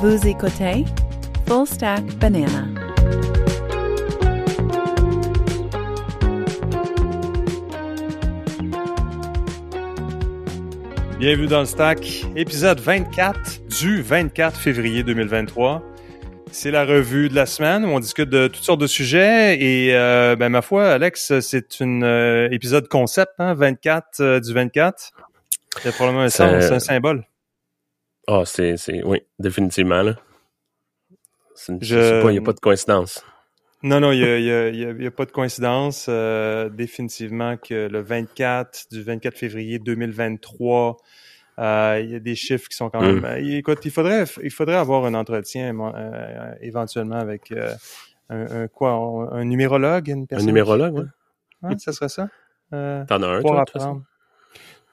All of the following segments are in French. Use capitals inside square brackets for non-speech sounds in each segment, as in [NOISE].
Vous écoutez Full Stack Banana. Bienvenue dans le Stack, épisode 24 du 24 février 2023. C'est la revue de la semaine où on discute de toutes sortes de sujets et euh, ben ma foi, Alex, c'est un euh, épisode concept, hein, 24 euh, du 24. C'est probablement un, sens, c'est un symbole. Ah, c'est, c'est, oui, définitivement là. C'est, Je... pas, il n'y a pas de coïncidence. Non, non, il n'y a, y a, y a, pas de coïncidence. Euh, définitivement que le 24 du 24 février 2023, euh, il y a des chiffres qui sont quand même. Mm. écoute, il faudrait, il faudrait avoir un entretien euh, éventuellement avec un, un, quoi, un, numérologue, une personne. Un numérologue, oui. Ouais, ça serait ça. T'en as un, toi,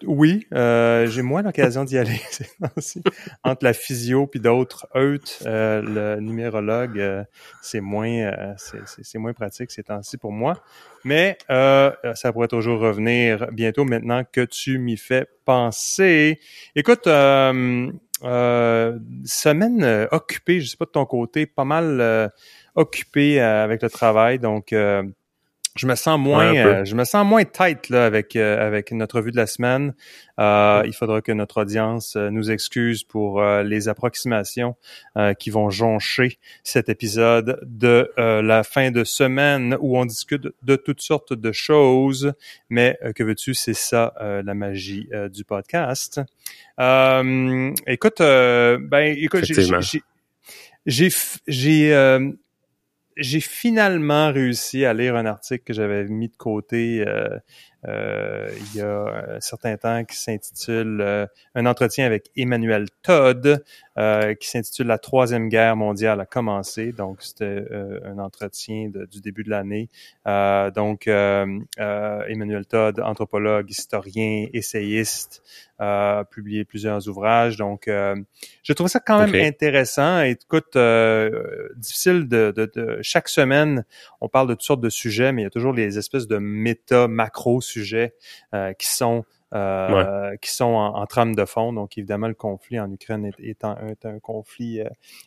oui, euh, j'ai moins l'occasion d'y aller [LAUGHS] entre la physio puis d'autres autres, euh, le numérologue, euh, c'est moins, c'est moins pratique ces temps-ci pour moi. Mais ça pourrait toujours revenir bientôt maintenant que tu m'y fais penser. Écoute, semaine occupée, je sais pas de ton côté, pas mal occupée avec le travail, donc je me sens moins, euh, je me sens moins tight là avec euh, avec notre vue de la semaine. Euh, il faudra que notre audience nous excuse pour les approximations qui vont joncher cet épisode de la fin de semaine où on discute de toutes sortes de choses. Mais que veux-tu, c'est ça la magie du podcast. écoute, ben écoute, j'ai j'ai j'ai finalement réussi à lire un article que j'avais mis de côté euh, il y a un certain temps qui s'intitule euh, Un entretien avec Emmanuel Todd, qui s'intitule La Troisième Guerre mondiale a commencé. Donc, c'était un entretien du début de l'année. donc, Emmanuel Todd, anthropologue, historien, essayiste, a publié plusieurs ouvrages. Donc, euh, je trouve ça quand même intéressant. Écoute, euh, difficile de, de, de, Chaque semaine, on parle de toutes sortes de sujets, mais il y a toujours les espèces de méta, macro sujets euh, qui sont euh, qui sont en, trame de fond. Donc, évidemment, le conflit en Ukraine est, un, est un, conflit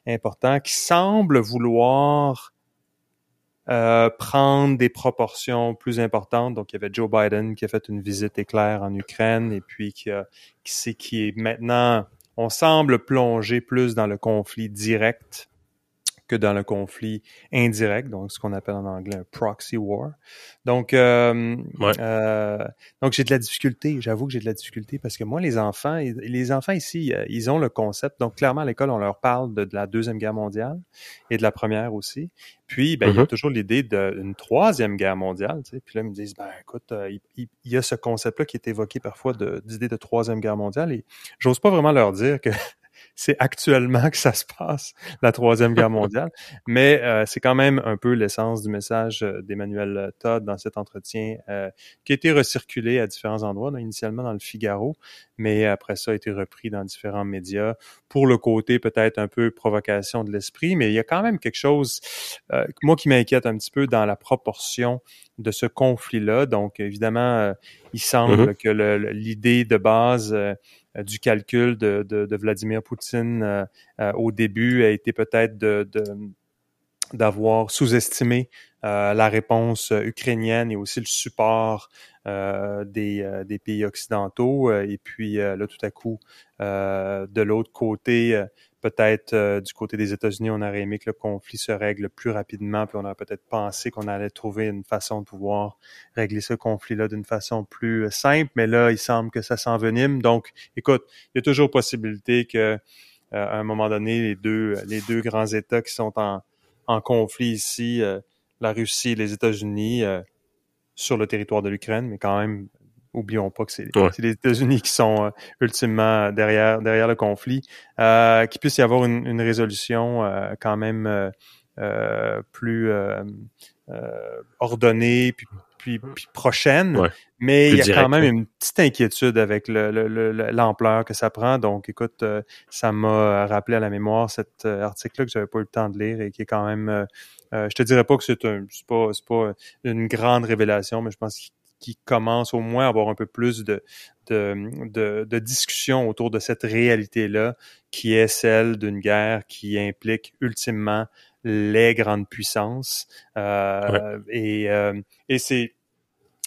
important qui semble vouloir euh, prendre des proportions plus importantes. Donc, il y avait Joe Biden qui a fait une visite éclair en Ukraine et puis qui, a, qui, qui est maintenant, on semble plonger plus dans le conflit direct que dans le conflit indirect, donc ce qu'on appelle en anglais un proxy war. Donc, euh, euh, donc j'ai de la difficulté. J'avoue que j'ai de la difficulté parce que moi, les enfants, les enfants ici, euh, ils ont le concept. Donc, clairement, à l'école, on leur parle de, la deuxième guerre mondiale et de la première aussi. Puis, ben, il y a mm-hmm. toujours l'idée d'une troisième guerre mondiale. Tu sais. Puis là, ils me disent, ben, écoute, il, y a ce concept-là qui est évoqué parfois d'idée de, de troisième guerre mondiale. Et j'ose pas vraiment leur dire que c'est actuellement que ça se passe, la Troisième Guerre mondiale. [LAUGHS] Mais euh, c'est quand même un peu l'essence du message euh, d'Emmanuel Todd dans cet entretien euh, qui a été recirculé à différents endroits, initialement dans le Figaro, mais après ça a été repris dans différents médias pour le côté peut-être un peu provocation de l'esprit, mais il y a quand même quelque chose, moi qui m'inquiète un petit peu dans la proportion de ce conflit-là. Donc, évidemment, il semble mm-hmm. que l'idée de base euh, du calcul de, de, Vladimir Poutine euh, euh, au début a été peut-être de, d'avoir sous-estimé la réponse ukrainienne et aussi le support des, des, pays occidentaux. et puis là, tout à coup, de l'autre côté, peut-être euh, du côté des États-Unis, on aurait aimé que le conflit se règle plus rapidement, puis on aurait peut-être pensé qu'on allait trouver une façon de pouvoir régler ce conflit-là d'une façon plus euh, simple, mais là, il semble que ça s'envenime. Donc, écoute, il y a toujours possibilité que euh, à un moment donné, les deux, les deux grands États qui sont en, en conflit ici, la Russie et les États-Unis, sur le territoire de l'Ukraine, mais quand même oublions pas que c'est les États-Unis qui sont euh, ultimement derrière derrière le conflit, euh, qu'il puisse y avoir une, une résolution euh, quand même euh, plus ordonnée puis, puis, prochaine, mais il y a quand même une petite inquiétude avec l'ampleur le, que ça prend. Donc, écoute, ça m'a rappelé à la mémoire cet article-là que j'avais pas eu le temps de lire et qui est quand même, je te dirais pas que c'est un, pas, pas une grande révélation, mais je pense qu'il qui commence au moins à avoir un peu plus de, de, de, discussion autour de cette réalité-là, qui est celle d'une guerre qui implique ultimement les grandes puissances. Euh, et, euh, et c'est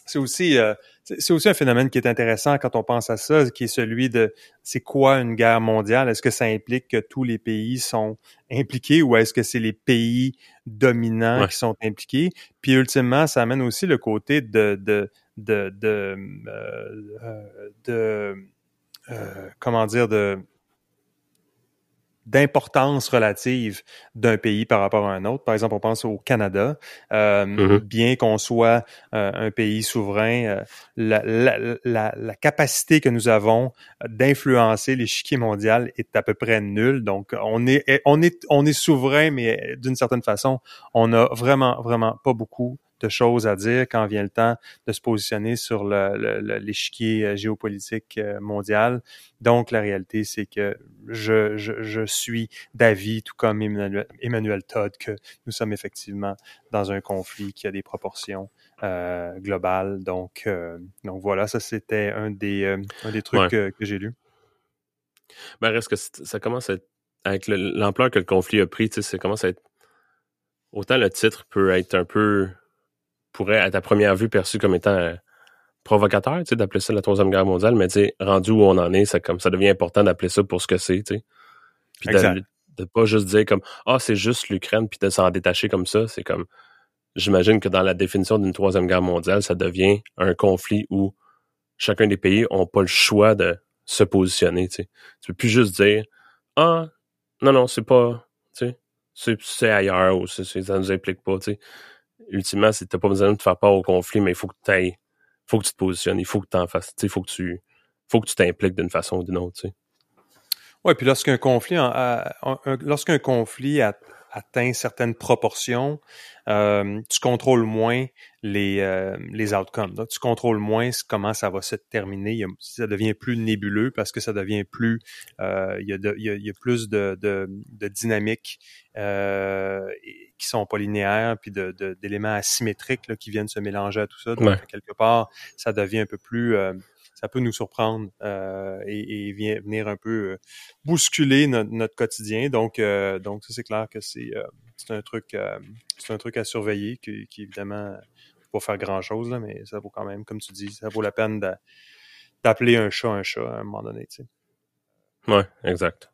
c'est aussi euh, c'est aussi un phénomène qui est intéressant quand on pense à ça, qui est celui de c'est quoi une guerre mondiale? Est-ce que ça implique que tous les pays sont impliqués ou est-ce que c'est les pays dominants qui sont impliqués? Puis ultimement, ça amène aussi le côté de de de de, de, de comment dire de d'importance relative d'un pays par rapport à un autre. Par exemple, on pense au Canada. Euh, mm-hmm. Bien qu'on soit euh, un pays souverain, euh, la, la, la, la, capacité que nous avons d'influencer l'échiquier mondial est à peu près nulle. Donc, on est, on est, on est souverain, mais d'une certaine façon, on a vraiment, vraiment pas beaucoup de choses à dire quand vient le temps de se positionner sur l'échiquier euh, géopolitique euh, mondial. Donc, la réalité, c'est que je, je, je suis d'avis, tout comme Emmanuel, Emmanuel, Todd, que nous sommes effectivement dans un conflit qui a des proportions euh, globales. Donc, euh, donc voilà, ça c'était un des, un des trucs que, que j'ai lu. Ben, reste que ça commence à être, avec l'ampleur que le conflit a pris, ça commence à être autant le titre peut être un peu pourrait, à ta première vue, perçu comme étant euh, provocateur, tu sais, d'appeler ça la Troisième Guerre mondiale, mais tu sais, rendu où on en est, ça, comme, ça devient important d'appeler ça pour ce que c'est, tu sais. Puis de, de, pas juste dire comme, ah, c'est juste l'Ukraine, puis de s'en détacher comme ça, c'est comme, j'imagine que dans la définition d'une Troisième Guerre mondiale, ça devient un conflit où chacun des pays ont pas le choix de se positionner, tu sais. Tu peux plus juste dire, ah, non, non, c'est pas, tu sais, c'est ailleurs ou ça nous implique pas, tu sais ultimement, c'est t'as pas besoin de te faire part au conflit, mais il faut que tu faut que tu te positionnes, il faut que tu en fasses, il faut que tu faut que tu t'impliques d'une façon ou d'une autre. Oui, puis lorsqu'un conflit, lorsqu'un conflit atteint certaines proportions, euh, tu contrôles moins les, euh, les outcomes. tu contrôles moins comment ça va se terminer. ça devient plus nébuleux parce que ça devient plus... Euh, il, y a il, y a, plus de, de, de dynamique euh, qui sont pas linéaires, puis d'éléments asymétriques là, qui viennent se mélanger à tout ça. Donc, quelque part, ça devient un peu plus ça peut nous surprendre euh, et, et venir un peu euh, bousculer notre, quotidien. Donc, euh, donc ça c'est clair que c'est c'est un truc c'est un truc à surveiller qui, qui évidemment pas faire grand chose là, mais ça vaut quand même, comme tu dis, ça vaut la peine d'appeler un chat un chat à un moment donné. Tu sais. Ouais, exact.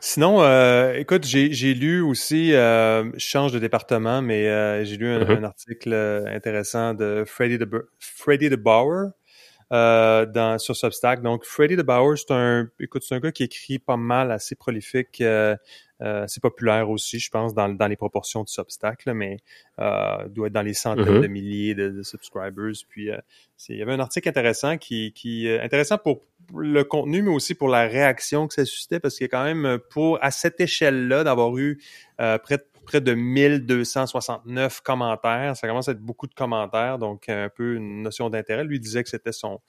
Sinon, euh, écoute, j'ai lu aussi, euh, je change de département, mais j'ai lu un, mm-hmm. un, article intéressant de Freddie de, Freddie de Bauer, euh, dans, sur Substack. Donc, Freddy DeBauer, c'est un, écoute, c'est un gars qui écrit pas mal, assez prolifique, euh, euh, assez populaire aussi, je pense, dans, dans les proportions de Substack, là, mais euh, doit être dans les centaines mm-hmm. de milliers de, subscribers. Puis, euh, il y avait un article intéressant qui, qui intéressant pour le contenu, mais aussi pour la réaction que ça suscitait, parce qu'il y a quand même, pour à cette échelle-là, d'avoir eu près de près de 1269 commentaires. Ça commence à être beaucoup de commentaires, donc un peu une notion d'intérêt. Lui disait que c'était son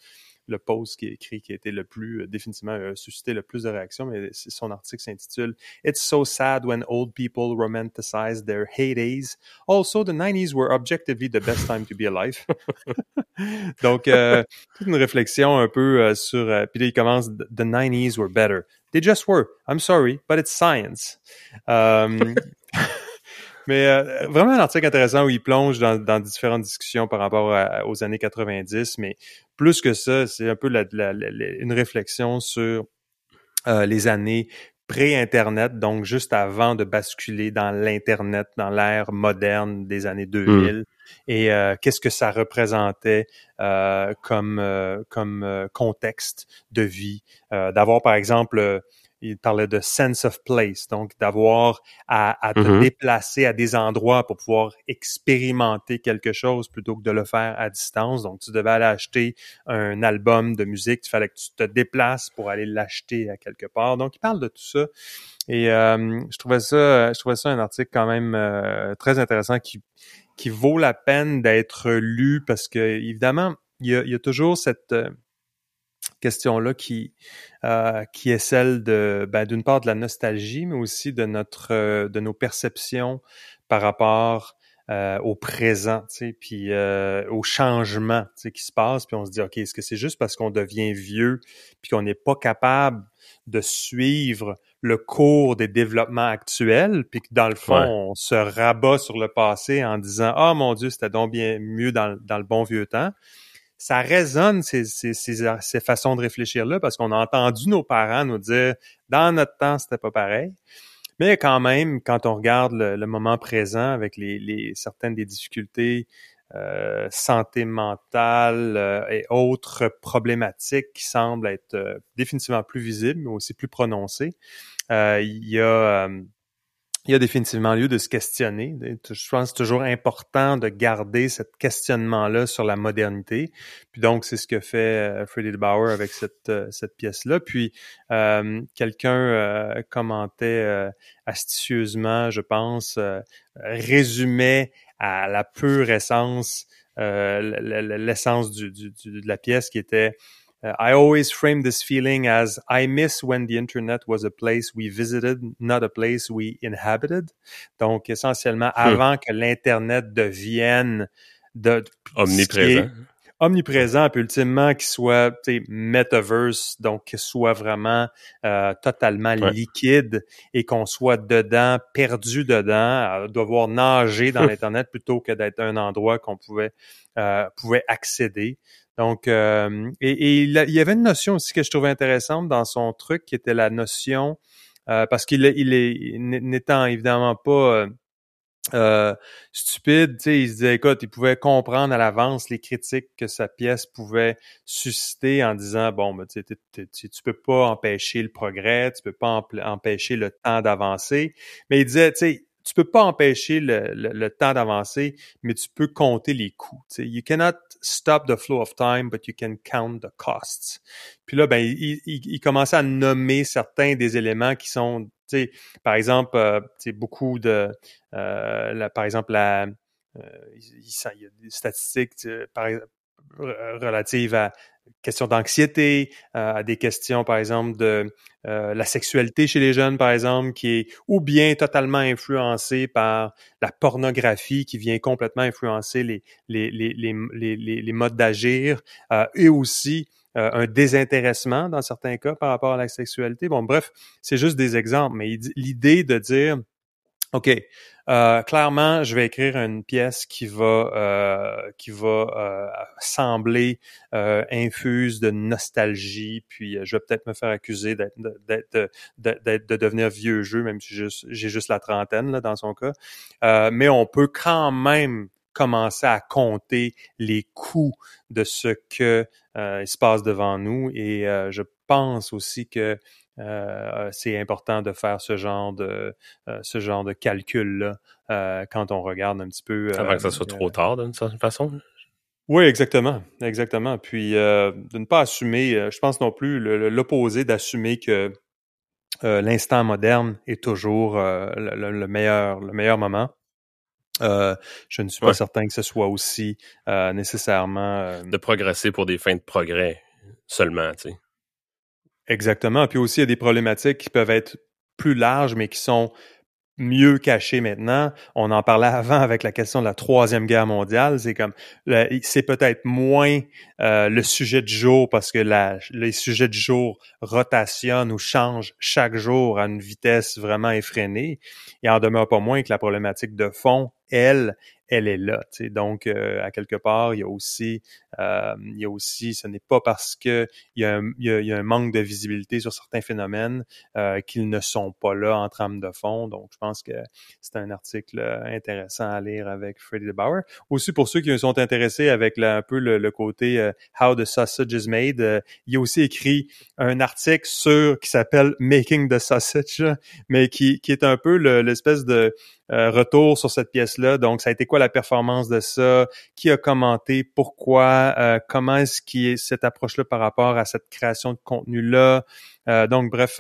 le post qui est écrit qui a été le plus euh, définitivement euh, suscité le plus de réactions, mais son article s'intitule It's so sad when old people romanticize their heydays. Also, the 90s were objectively the best time to be alive. [LAUGHS] Donc, euh, toute une réflexion un peu euh, sur. puis là, il commence The 90s were better. They just were. I'm sorry, but it's science. [LAUGHS] Mais euh, vraiment un article intéressant où il plonge dans, dans différentes discussions par rapport aux années 90, mais plus que ça, c'est un peu la, la, une réflexion sur euh, les années pré-Internet, donc juste avant de basculer dans l'Internet, dans l'ère moderne des années 2000, hmm. et euh, qu'est-ce que ça représentait euh, comme, comme contexte de vie, d'avoir par exemple il parlait de sense of place, donc d'avoir à, te mm-hmm. déplacer à des endroits pour pouvoir expérimenter quelque chose plutôt que de le faire à distance. Donc, tu devais aller acheter un album de musique, il fallait que tu te déplaces pour aller l'acheter à quelque part. Donc, il parle de tout ça. Et euh, je trouvais ça, je trouvais ça un article quand même euh, très intéressant qui qui vaut la peine d'être lu parce que évidemment, il y a, il y a toujours cette euh, question-là qui, euh, qui est celle de, ben, d'une part de la nostalgie, mais aussi de notre, euh, de nos perceptions par rapport euh, au présent, tu sais, puis euh, au changement, tu sais, qui se passe, puis on se dit, ok, est-ce que c'est juste parce qu'on devient vieux, puis qu'on n'est pas capable de suivre le cours des développements actuels, puis que dans le fond, on se rabat sur le passé en disant, ah mon Dieu, c'était donc bien mieux dans, dans le bon vieux temps ça résonne ces, ces, ces, façons de réfléchir là parce qu'on a entendu nos parents nous dire dans notre temps c'était pas pareil. Mais quand même, quand on regarde le, moment présent avec les, les, certaines des difficultés euh, santé mentale euh, et autres problématiques qui semblent être euh, définitivement plus visibles, mais aussi plus prononcées, euh, il y a il y a définitivement lieu de se questionner. Je pense que c'est toujours important de garder ce questionnement-là sur la modernité. Puis donc, c'est ce que fait euh, Freddie Bauer avec cette, euh, cette pièce-là. Puis, euh, quelqu'un commentait astucieusement, je pense, résumait à la pure essence l'essence du, du, de la pièce qui était Uh, I always frame this feeling as I miss when the internet was a place we visited, not a place we inhabited. Donc, essentiellement, hmm. avant que l'internet devienne de omniprésent. Omniprésent, puis ultimement qu'il soit metaverse, donc qu'il soit vraiment euh, totalement liquide et qu'on soit dedans, perdu dedans, devoir nager dans [LAUGHS] l'internet plutôt que d'être un endroit qu'on pouvait euh, pouvait accéder. Donc, euh, et, il, y avait une notion aussi que je trouvais intéressante dans son truc, qui était la notion, euh, parce qu'il il est, n'étant évidemment pas euh, stupide, tu sais, il se disait, écoute, il pouvait comprendre à l'avance les critiques que sa pièce pouvait susciter en disant, bon, ben, tu, tu peux pas empêcher le progrès, tu peux pas empêcher le temps d'avancer, mais il disait, tu sais, tu peux pas empêcher le, le, temps d'avancer, mais tu peux compter les coûts. sais. You cannot stop the flow of time, but you can count the costs. Puis là, ben, il, il, il commençait à nommer certains des éléments qui sont, tu sais, par exemple, euh, beaucoup de, euh, la, par exemple, la, euh, il, il, y a des statistiques par, relatives à questions d'anxiété, euh, à des questions, par exemple, de euh, la sexualité chez les jeunes, par exemple, qui est ou bien totalement influencée par la pornographie qui vient complètement influencer les, les, les, les, modes d'agir, euh, et aussi un désintéressement dans certains cas par rapport à la sexualité. Bon, bref, c'est juste des exemples, mais l'idée de dire, OK, euh, clairement, je vais écrire une pièce qui va euh, qui va euh, sembler infuse de nostalgie, puis je vais peut-être me faire accuser d'être d'être de, devenir vieux jeu, même si j'ai juste la trentaine là, dans son cas. mais on peut quand même commencer à compter les coûts de ce que il se passe devant nous, et je pense aussi que euh, c'est important de faire ce genre de euh, ce genre de calcul là euh, quand on regarde un petit peu avant que ça soit trop tard d'une certaine façon. Oui, exactement, exactement. Puis de ne pas assumer, je pense non plus l'opposé d'assumer que l'instant moderne est toujours le, meilleur le meilleur moment. je ne suis pas certain que ce soit aussi nécessairement de progresser pour des fins de progrès seulement, tu sais. Exactement. Puis aussi, il y a des problématiques qui peuvent être plus larges, mais qui sont mieux cachées maintenant. On en parlait [LAUGHS] avant avec la question de la troisième guerre mondiale. C'est comme c'est peut-être moins euh, le sujet du jour parce que la, les sujets du jour rotationnent ou changent chaque jour à une vitesse vraiment effrénée. Il en demeure pas moins que la problématique de fond, elle, elle est là. Donc, euh, à quelque part, il y a aussi, euh, il y a aussi, ce n'est pas parce que il y, a un, manque de visibilité sur certains phénomènes euh, qu'ils ne sont pas là en trame de fond. Donc, je pense que c'est un article intéressant à lire avec Freddie Bauer. Aussi pour ceux qui sont intéressés avec un peu le, côté How the Sausage is Made, il a aussi écrit un article sur qui s'appelle Making the Sausage, mais qui, qui est un peu l'espèce de euh, retour sur cette pièce-là. Donc, ça a été quoi la performance de ça? Qui a commenté? Pourquoi? Euh, comment est-ce qui est cette approche-là par rapport à cette création de contenu-là? Euh, donc, bref,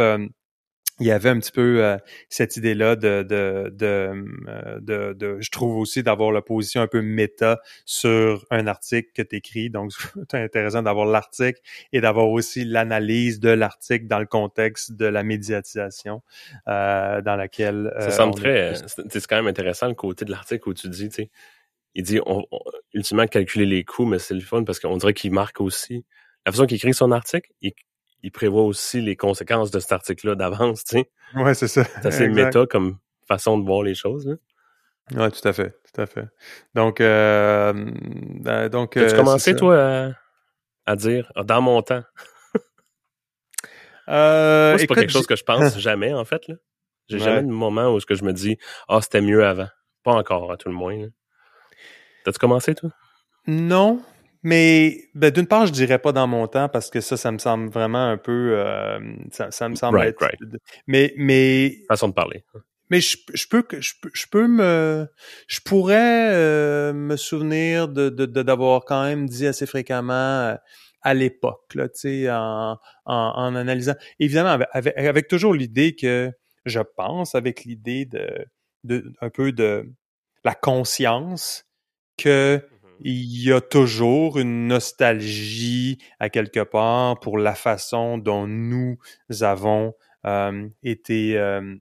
il y avait un petit peu euh, cette idée-là de de, de, de, de, je trouve aussi d'avoir la position un peu méta sur un article que tu écris. Donc, [LAUGHS] c'est intéressant d'avoir l'article et d'avoir aussi l'analyse de l'article dans le contexte de la médiatisation euh, dans laquelle... Ça semble très... C'est quand même intéressant le côté de l'article où tu dis, tu sais, il dit on, ultimement calculer les coûts, mais c'est le fun parce qu'on dirait qu'il marque aussi la façon qu'il écrit son article, il, il prévoit aussi les conséquences de cet article-là d'avance, tu sais. Ouais, c'est ça. C'est assez méta comme façon de voir les choses. Là. Ouais, tout à fait, tout à fait. Donc, euh, ben, donc. As-tu euh, commencé toi à, dire dans mon temps? euh, c'est pas quelque chose que je pense [LAUGHS] jamais en fait là. J'ai jamais de moment où ce que je me dis ah c'était mieux avant. Pas encore à tout le moins. T'as-tu commencé toi? Non, mais ben, d'une part, je dirais pas dans mon temps parce que ça, ça me semble vraiment un peu, euh, ça, ça, me semble right, right. Mais, mais façon de parler. Mais je, je peux je, je peux me je pourrais euh, me souvenir de d'avoir de, quand même dit assez fréquemment euh, à l'époque là, tu sais en, en, en, analysant évidemment avec, avec toujours l'idée que je pense avec l'idée de, de un peu de la conscience que il y a toujours une nostalgie à quelque part pour la façon dont nous avons euh, été euh,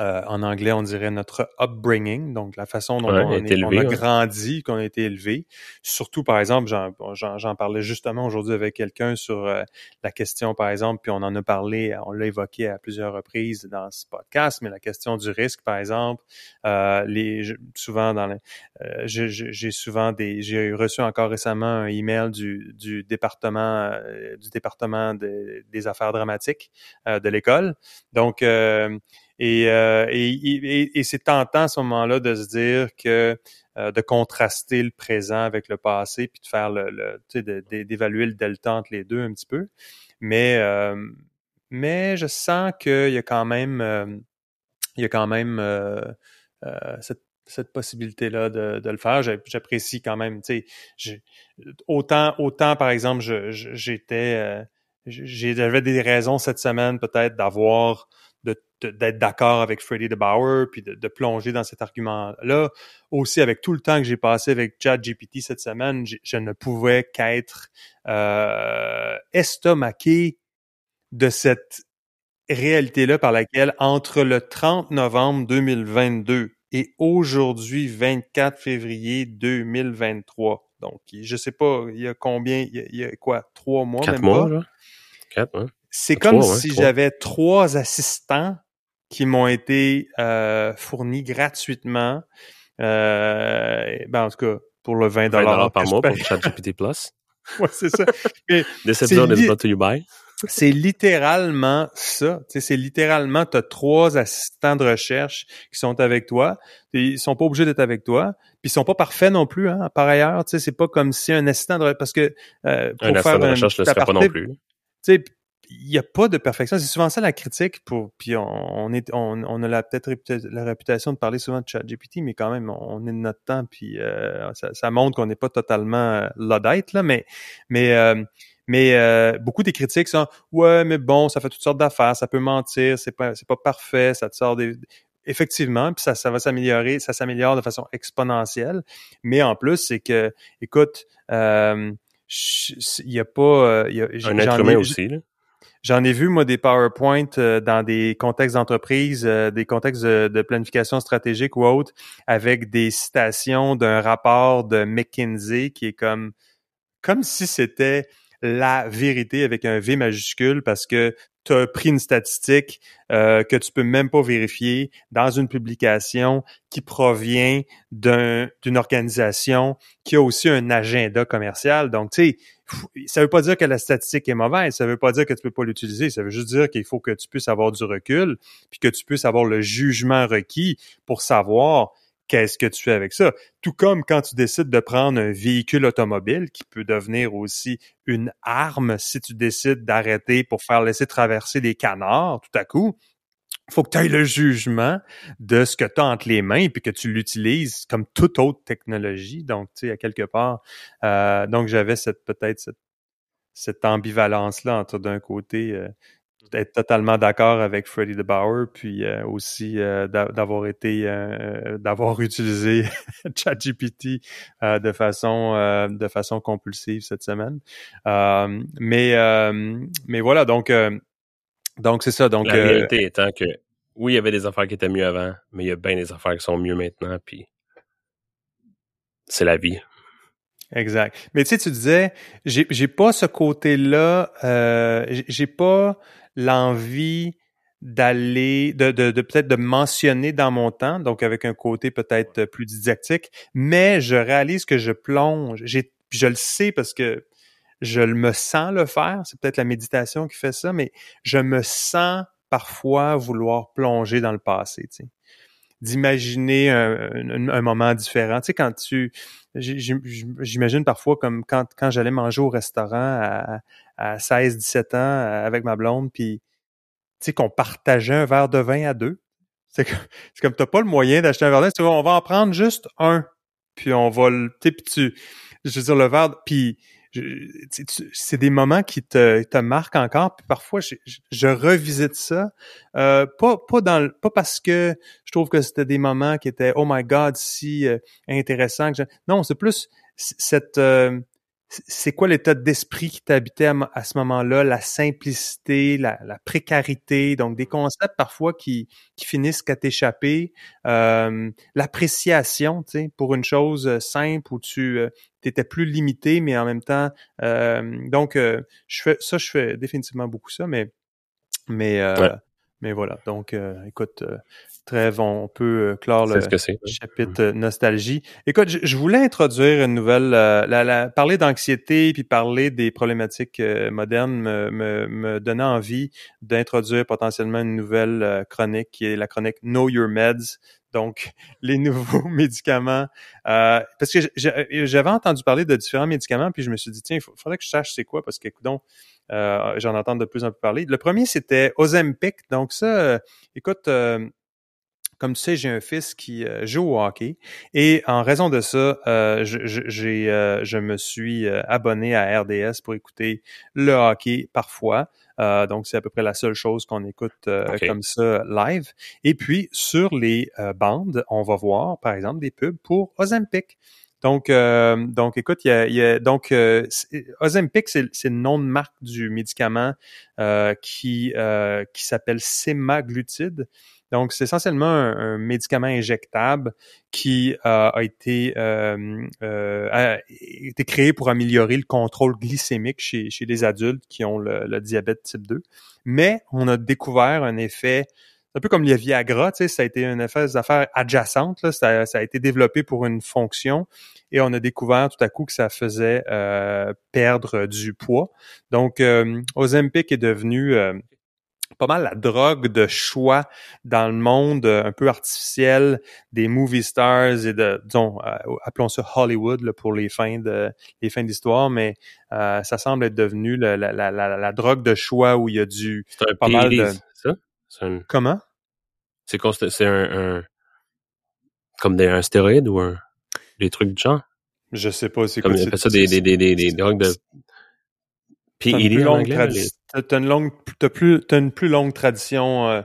euh, en anglais, on dirait notre upbringing, donc la façon dont on, a grandi, qu'on a été élevé. Surtout, par exemple, j'en parlais justement aujourd'hui avec quelqu'un sur euh, la question, par exemple, puis on en a parlé, on l'a évoqué à plusieurs reprises dans ce podcast, mais la question du risque, par exemple, euh, les souvent dans euh, j'ai souvent des, j'ai reçu encore récemment un email du, du département du département des affaires dramatiques de l'école, donc euh, et, et, et, c'est tentant à ce moment-là de se dire que euh, de contraster le présent avec le passé, puis de faire le, le tu sais, d'évaluer le delta entre les deux un petit peu. Mais euh, mais je sens qu'il y a quand même il y a quand même cette cette possibilité-là de, de, le faire. J'apprécie quand même, tu sais, autant, autant, par exemple, j'étais, j'avais des raisons cette semaine peut-être d'avoir d'être d'accord avec Freddie DeBauer, puis de, plonger dans cet argument-là. Aussi, avec tout le temps que j'ai passé avec GPT cette semaine, je ne pouvais qu'être euh, estomaqué de cette réalité-là par laquelle, entre le 30 novembre 2022 et aujourd'hui, 24 février 2023, donc je sais pas, il y a combien, il y a, quoi, trois mois Quatre mois, là. Quatre, C'est comme si j'avais trois assistants qui m'ont été euh, fournis gratuitement. Euh, ben, en tout cas, pour le 20, 20 par mois pour ChatGPT Plus. [LAUGHS] ouais, c'est ça. [LAUGHS] Is to you. C'est littéralement ça. C'est littéralement, tu as trois assistants de recherche qui sont avec toi. Ils sont pas obligés d'être avec toi. Puis ils sont pas parfaits non plus. Hein, par ailleurs, c'est pas comme si un assistant de parce que euh, pour un assistant de recherche ne le serait pas non plus il n'y a pas de perfection. C'est souvent ça la critique. Pour, puis on, est, on, on a peut-être la réputation de parler souvent de ChatGPT, mais quand même, on est de notre temps. Puis euh, ça, ça, montre qu'on n'est pas totalement euh, l'odette là. Mais, mais, euh, mais euh, beaucoup des critiques sont ouais, mais bon, ça fait toutes sortes d'affaires, ça peut mentir, c'est pas, c'est pas parfait, ça te sort des effectivement, puis ça, ça va s'améliorer, ça s'améliore de façon exponentielle. Mais en plus, c'est que, écoute, il y a pas, y a, un être humain aussi. Là. J'en ai vu, moi, des PowerPoint euh, dans des contextes d'entreprise, euh, des contextes de, planification stratégique ou autre, avec des citations d'un rapport de McKinsey qui est comme, comme si c'était la vérité avec un V majuscule parce que tu as pris une statistique euh, que tu peux même pas vérifier dans une publication qui provient d'une organisation qui a aussi un agenda commercial. Donc, tu sais, ça veut pas dire que la statistique est mauvaise, ça veut pas dire que tu peux pas l'utiliser, ça veut juste dire qu'il faut que tu puisses avoir du recul, puis que tu puisses avoir le jugement requis pour savoir qu'est-ce que tu fais avec ça. Tout comme quand tu décides de prendre un véhicule automobile qui peut devenir aussi une arme si tu décides d'arrêter pour faire laisser traverser des canards tout à coup. Faut que tu aies le jugement de ce que tu as entre les mains puis que tu l'utilises comme toute autre technologie. Donc, tu sais, à quelque part, euh, donc j'avais cette peut-être cette, cette ambivalence-là entre d'un côté euh, être totalement d'accord avec Freddie DeBauer, puis euh, aussi euh, d'avoir été, euh, d'avoir [LAUGHS] utilisé [LAUGHS] ChatGPT de façon, de façon compulsive cette semaine. mais, mais voilà, donc, donc c'est ça. Donc la réalité étant que oui, il y avait des affaires qui étaient mieux avant, mais il y a bien des affaires qui sont mieux maintenant, puis c'est la vie. Exact. Mais tu sais, tu disais, j'ai, j'ai pas ce côté-là, euh, j'ai pas l'envie d'aller, de, de, de peut-être de mentionner dans mon temps, donc avec un côté peut-être plus didactique, mais je réalise que je plonge. J'ai, je le sais parce que je me sens le faire. C'est peut-être la méditation qui fait ça, mais je me sens parfois vouloir plonger dans le passé. D'imaginer un, moment différent. Tu sais, quand tu... J'imagine parfois comme quand, quand j'allais manger au restaurant à, à 16-17 ans avec ma blonde, puis tu sais, qu'on partageait un verre de vin à deux. C'est comme, t'as pas le moyen d'acheter un verre de on va en prendre juste un, puis on va le... Tu sais, tu... Je veux dire, le verre... Puis c'est des moments qui te, te marquent encore. Puis parfois, je, revisite ça, euh, pas pas dans pas parce que je trouve que c'était des moments qui étaient oh my God si euh, intéressants. Que non, c'est plus cette euh, c'est quoi l'état d'esprit qui t'habitait à, ce moment-là, la simplicité, la, précarité, donc des concepts parfois qui, qui finissent qu'à t'échapper, euh, l'appréciation, tu sais, pour une chose euh, simple où tu euh, étais plus limité, mais en même temps, donc je fais ça, je fais définitivement beaucoup ça, mais mais mais voilà, donc écoute, trêve, on peut euh, clore le chapitre euh, nostalgie. Écoute, je, voulais introduire une nouvelle, euh, la, parler d'anxiété puis parler des problématiques modernes me, me, me donnait envie d'introduire potentiellement une nouvelle chronique qui est la chronique Know Your Meds. Donc, [LAUGHS] les nouveaux [LAUGHS] médicaments. parce que j'avais entendu parler de différents médicaments, puis je me suis dit, tiens, il faudrait que je sache c'est quoi, parce que, donc, j'en entends de plus en plus parler. Le premier, c'était Ozempic. Donc ça, écoute, comme tu sais, j'ai un fils qui euh, joue au hockey et en raison de ça, euh, j'ai, euh, je me suis abonné à RDS pour écouter le hockey parfois. donc, c'est à peu près la seule chose qu'on écoute comme ça live. Et puis, sur les bandes, on va voir, par exemple, des pubs pour Ozempic. Donc, donc, écoute, il y a, y a donc Ozempic, c'est, le nom de marque du médicament qui qui s'appelle semaglutide. Donc, c'est essentiellement un, médicament injectable qui euh, a été, euh, euh, a été créé pour améliorer le contrôle glycémique chez, chez les adultes qui ont le, diabète type 2. Mais on a découvert un effet un peu comme le Viagra, tu sais, ça a été une effet d'affaires adjacente, là, ça, ça, a été développé pour une fonction et on a découvert tout à coup que ça faisait perdre du poids. Donc, Ozempic est devenu pas mal la drogue de choix dans le monde euh, un peu artificiel des movie stars et de, disons, euh, appelons ça Hollywood pour les fins de les fins d'histoire, mais euh, ça semble être devenu la, la, la, la, drogue de choix où il y a du un pas mal de ça? Un... Comment? C'est c'est un, un, comme des un stéroïde ou un des trucs de genre? Je sais pas, c'est comme quoi. ça des, des, des, des, des drogues de PED en anglais? T'as une longue, t'as plus, t'as une plus longue tradition euh,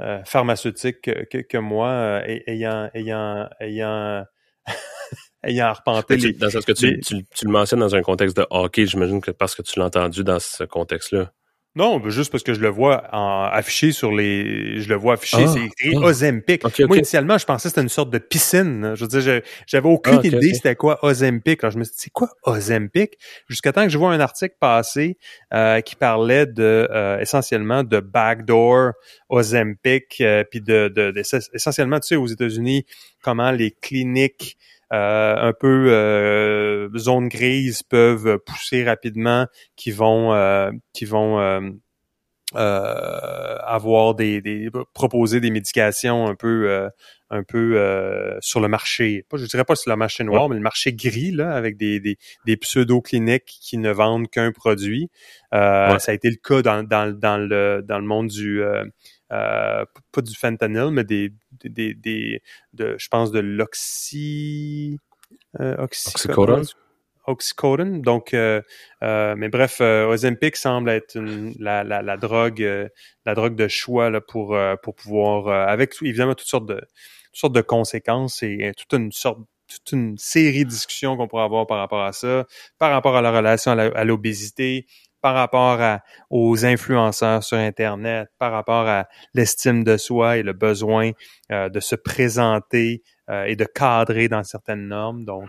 euh, pharmaceutique que, que, moi, euh, ayant, ayant, ayant, [LAUGHS] ayant arpenté. les, dans ce que tu, tu, tu, le mentionnes dans un contexte de hockey, j'imagine que parce que tu l'as entendu dans ce contexte-là. Non, juste parce que je le vois en, affiché sur les. Je le vois affiché, ah, c'est écrit ah. Ozempic. Moi, initialement, je pensais que c'était une sorte de piscine. Je veux dire, j'avais aucune ah, idée c'était quoi Ozempic. Alors, je me suis dit, c'est quoi Ozempic? Jusqu'à temps que je vois un article passé euh, qui parlait de euh, essentiellement de backdoor Ozempic, euh, puis de, de, de, essentiellement, tu sais, aux États-Unis, comment les cliniques un peu euh, zone grise peuvent pousser rapidement, qui vont euh, qui vont avoir des, des, proposer des médications un peu un peu sur le marché. Pas, je dirais pas sur le marché noir, mais le marché gris là, avec des, des, des pseudo cliniques qui ne vendent qu'un produit. Ça a été le cas dans, dans, dans le dans le monde du euh, pas du fentanyl, mais des, des, des, de, je pense de l'oxy, euh, oxycodone? oxycodone. Donc, mais bref, Ozempic semble être la, la, la, drogue, la drogue de choix là, pour pour pouvoir, avec évidemment toutes sortes de toutes sortes de conséquences et toute une sorte toute une série de discussions qu'on pourrait avoir par rapport à ça, par rapport à la relation à l'obésité, par rapport à, aux influenceurs sur Internet, par rapport à l'estime de soi et le besoin euh, de se présenter euh, et de cadrer dans certaines normes. Donc,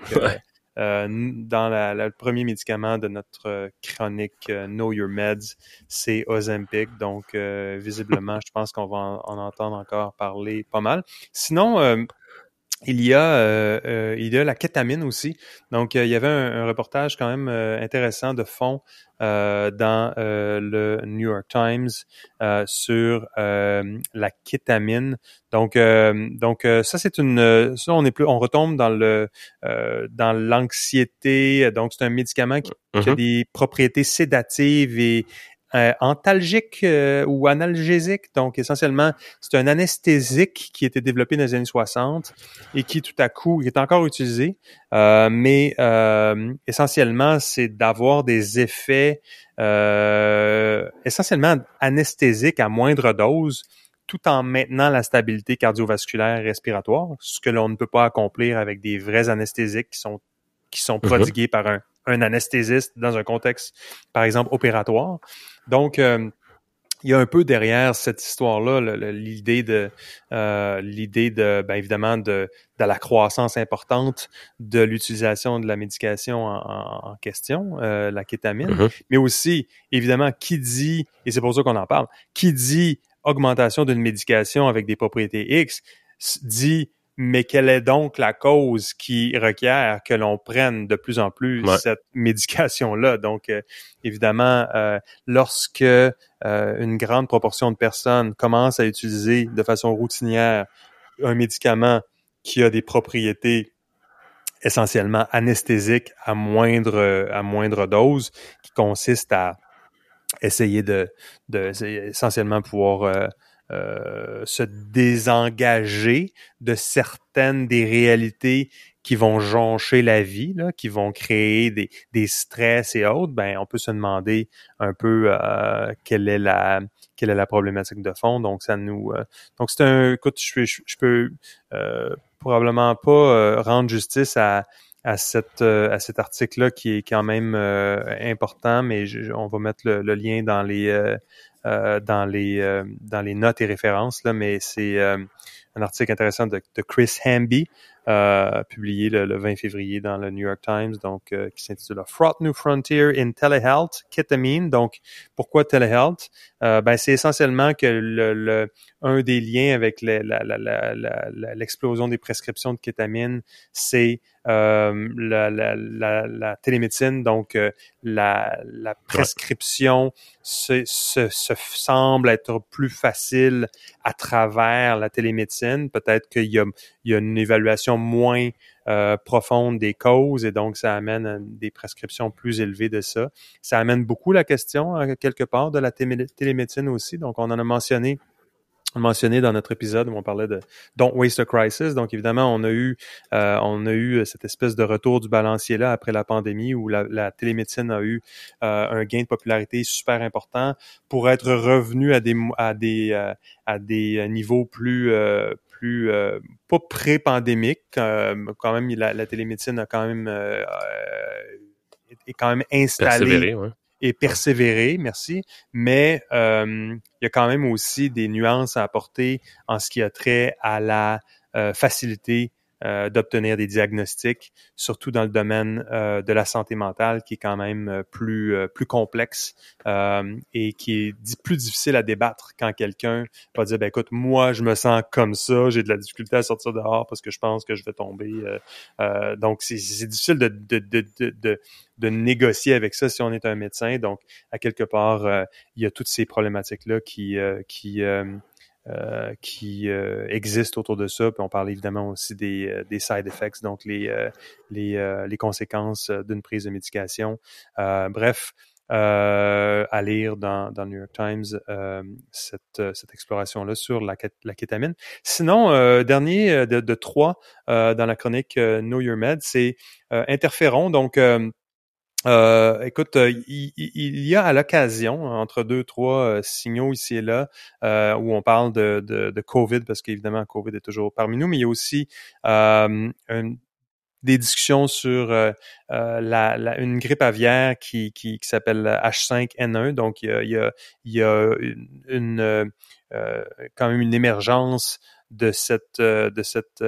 euh, dans la, le premier médicament de notre chronique Know Your Meds, c'est Ozempic. Donc, visiblement, je pense qu'on va en, entendre encore parler pas mal. Sinon, il y a euh, euh, il y a la kétamine aussi. Donc euh, il y avait un, reportage quand même intéressant de fond dans le New York Times sur la kétamine. Donc donc ça c'est une ça on est plus on retombe dans le dans l'anxiété. Donc c'est un médicament qui, qui, a mm-hmm. des propriétés sédatives et euh, antalgique euh, ou analgésique. Donc, essentiellement, c'est un anesthésique qui a été développé dans les années 60 et qui, tout à coup, est encore utilisé. Euh, mais essentiellement, c'est d'avoir des effets essentiellement anesthésiques à moindre dose tout en maintenant la stabilité cardiovasculaire et respiratoire, ce que l'on ne peut pas accomplir avec des vrais anesthésiques qui sont qui sont mm-hmm. prodigués par un, un anesthésiste dans un contexte, par exemple, opératoire. Donc, euh, il y a un peu derrière cette histoire-là l'idée de euh, l'idée de ben évidemment de, de la croissance importante de l'utilisation de la médication en, question, euh, la kétamine, mm-hmm. mais aussi évidemment qui dit et c'est pour ça qu'on en parle, qui dit augmentation d'une médication avec des propriétés X dit mais quelle est donc la cause qui requiert que l'on prenne de plus en plus cette [LAUGHS] médication-là? Donc, euh, évidemment, euh, lorsque euh, une grande proportion de personnes commencent à utiliser de façon routinière un médicament qui a des propriétés essentiellement anesthésiques à moindre à moindre dose, qui consiste à essayer de, de essentiellement pouvoir euh, se désengager de certaines des réalités qui vont joncher la vie, qui vont créer des, des stress et autres, ben on peut se demander un peu euh, quelle est la quelle est la problématique de fond. Donc ça nous euh, donc c'est un écoute, je, peux probablement pas rendre justice à à cette à cet article là qui est quand même important, mais on va mettre le, lien dans les dans les euh, dans les notes et références là, mais c'est euh, un article intéressant de, de Chris Hamby euh, publié le, 20 février dans le New York Times, donc euh, qui s'intitule Fraught New Frontier in Telehealth, Ketamine. Donc, pourquoi Telehealth? Euh, Ben, c'est essentiellement que le, le, un des liens avec l'explosion des prescriptions de kétamine, c'est la, télémédecine, donc la, la prescription se, se, se, semble être plus facile à travers la télémédecine. Peut-être qu'il y a, une évaluation moins euh, profonde des causes et donc ça amène des prescriptions plus élevées de ça. Ça amène beaucoup la question quelque part de la télémédecine aussi. Donc on en a mentionné mentionné dans notre épisode où on parlait de Don't Waste a Crisis. Donc évidemment, on a eu euh, on a eu cette espèce de retour du balancier là après la pandémie où la, la télémédecine a eu euh, un gain de popularité super important pour être revenu à des à des euh, à des niveaux plus plus pas pré-pandémiques. quand même, la, la, télémédecine a quand même est quand même installée et persévérer, merci. Mais euh, il y a quand même aussi des nuances à apporter en ce qui a trait à la euh, facilité euh, d'obtenir des diagnostics, surtout dans le domaine euh, de la santé mentale, qui est quand même euh, plus plus complexe et qui est plus difficile à débattre quand quelqu'un va dire, ben écoute, moi je me sens comme ça, j'ai de la difficulté à sortir dehors parce que je pense que je vais tomber. donc c'est difficile de, de, de, de, de négocier avec ça si on est un médecin. Donc, à quelque part, il y a toutes ces problématiques-là qui, qui, euh, qui euh, existent autour de ça. Puis on parle évidemment aussi des, euh, des side effects, donc les, les, les conséquences d'une prise de médication. bref, à lire dans, dans New York Times cette, cette exploration-là sur la, la kétamine. Sinon, dernier de, de trois dans la chronique Know Your Med, c'est interféron. Donc, Euh, écoute, euh, il, y a à l'occasion, entre deux, trois euh, signaux ici et là, où on parle de, de, de COVID, parce qu'évidemment, COVID est toujours parmi nous, mais il y a aussi des discussions sur la, une grippe aviaire qui, qui, s'appelle H5N1. Donc, il y a, il y a, a une, quand même une émergence de cette, de cette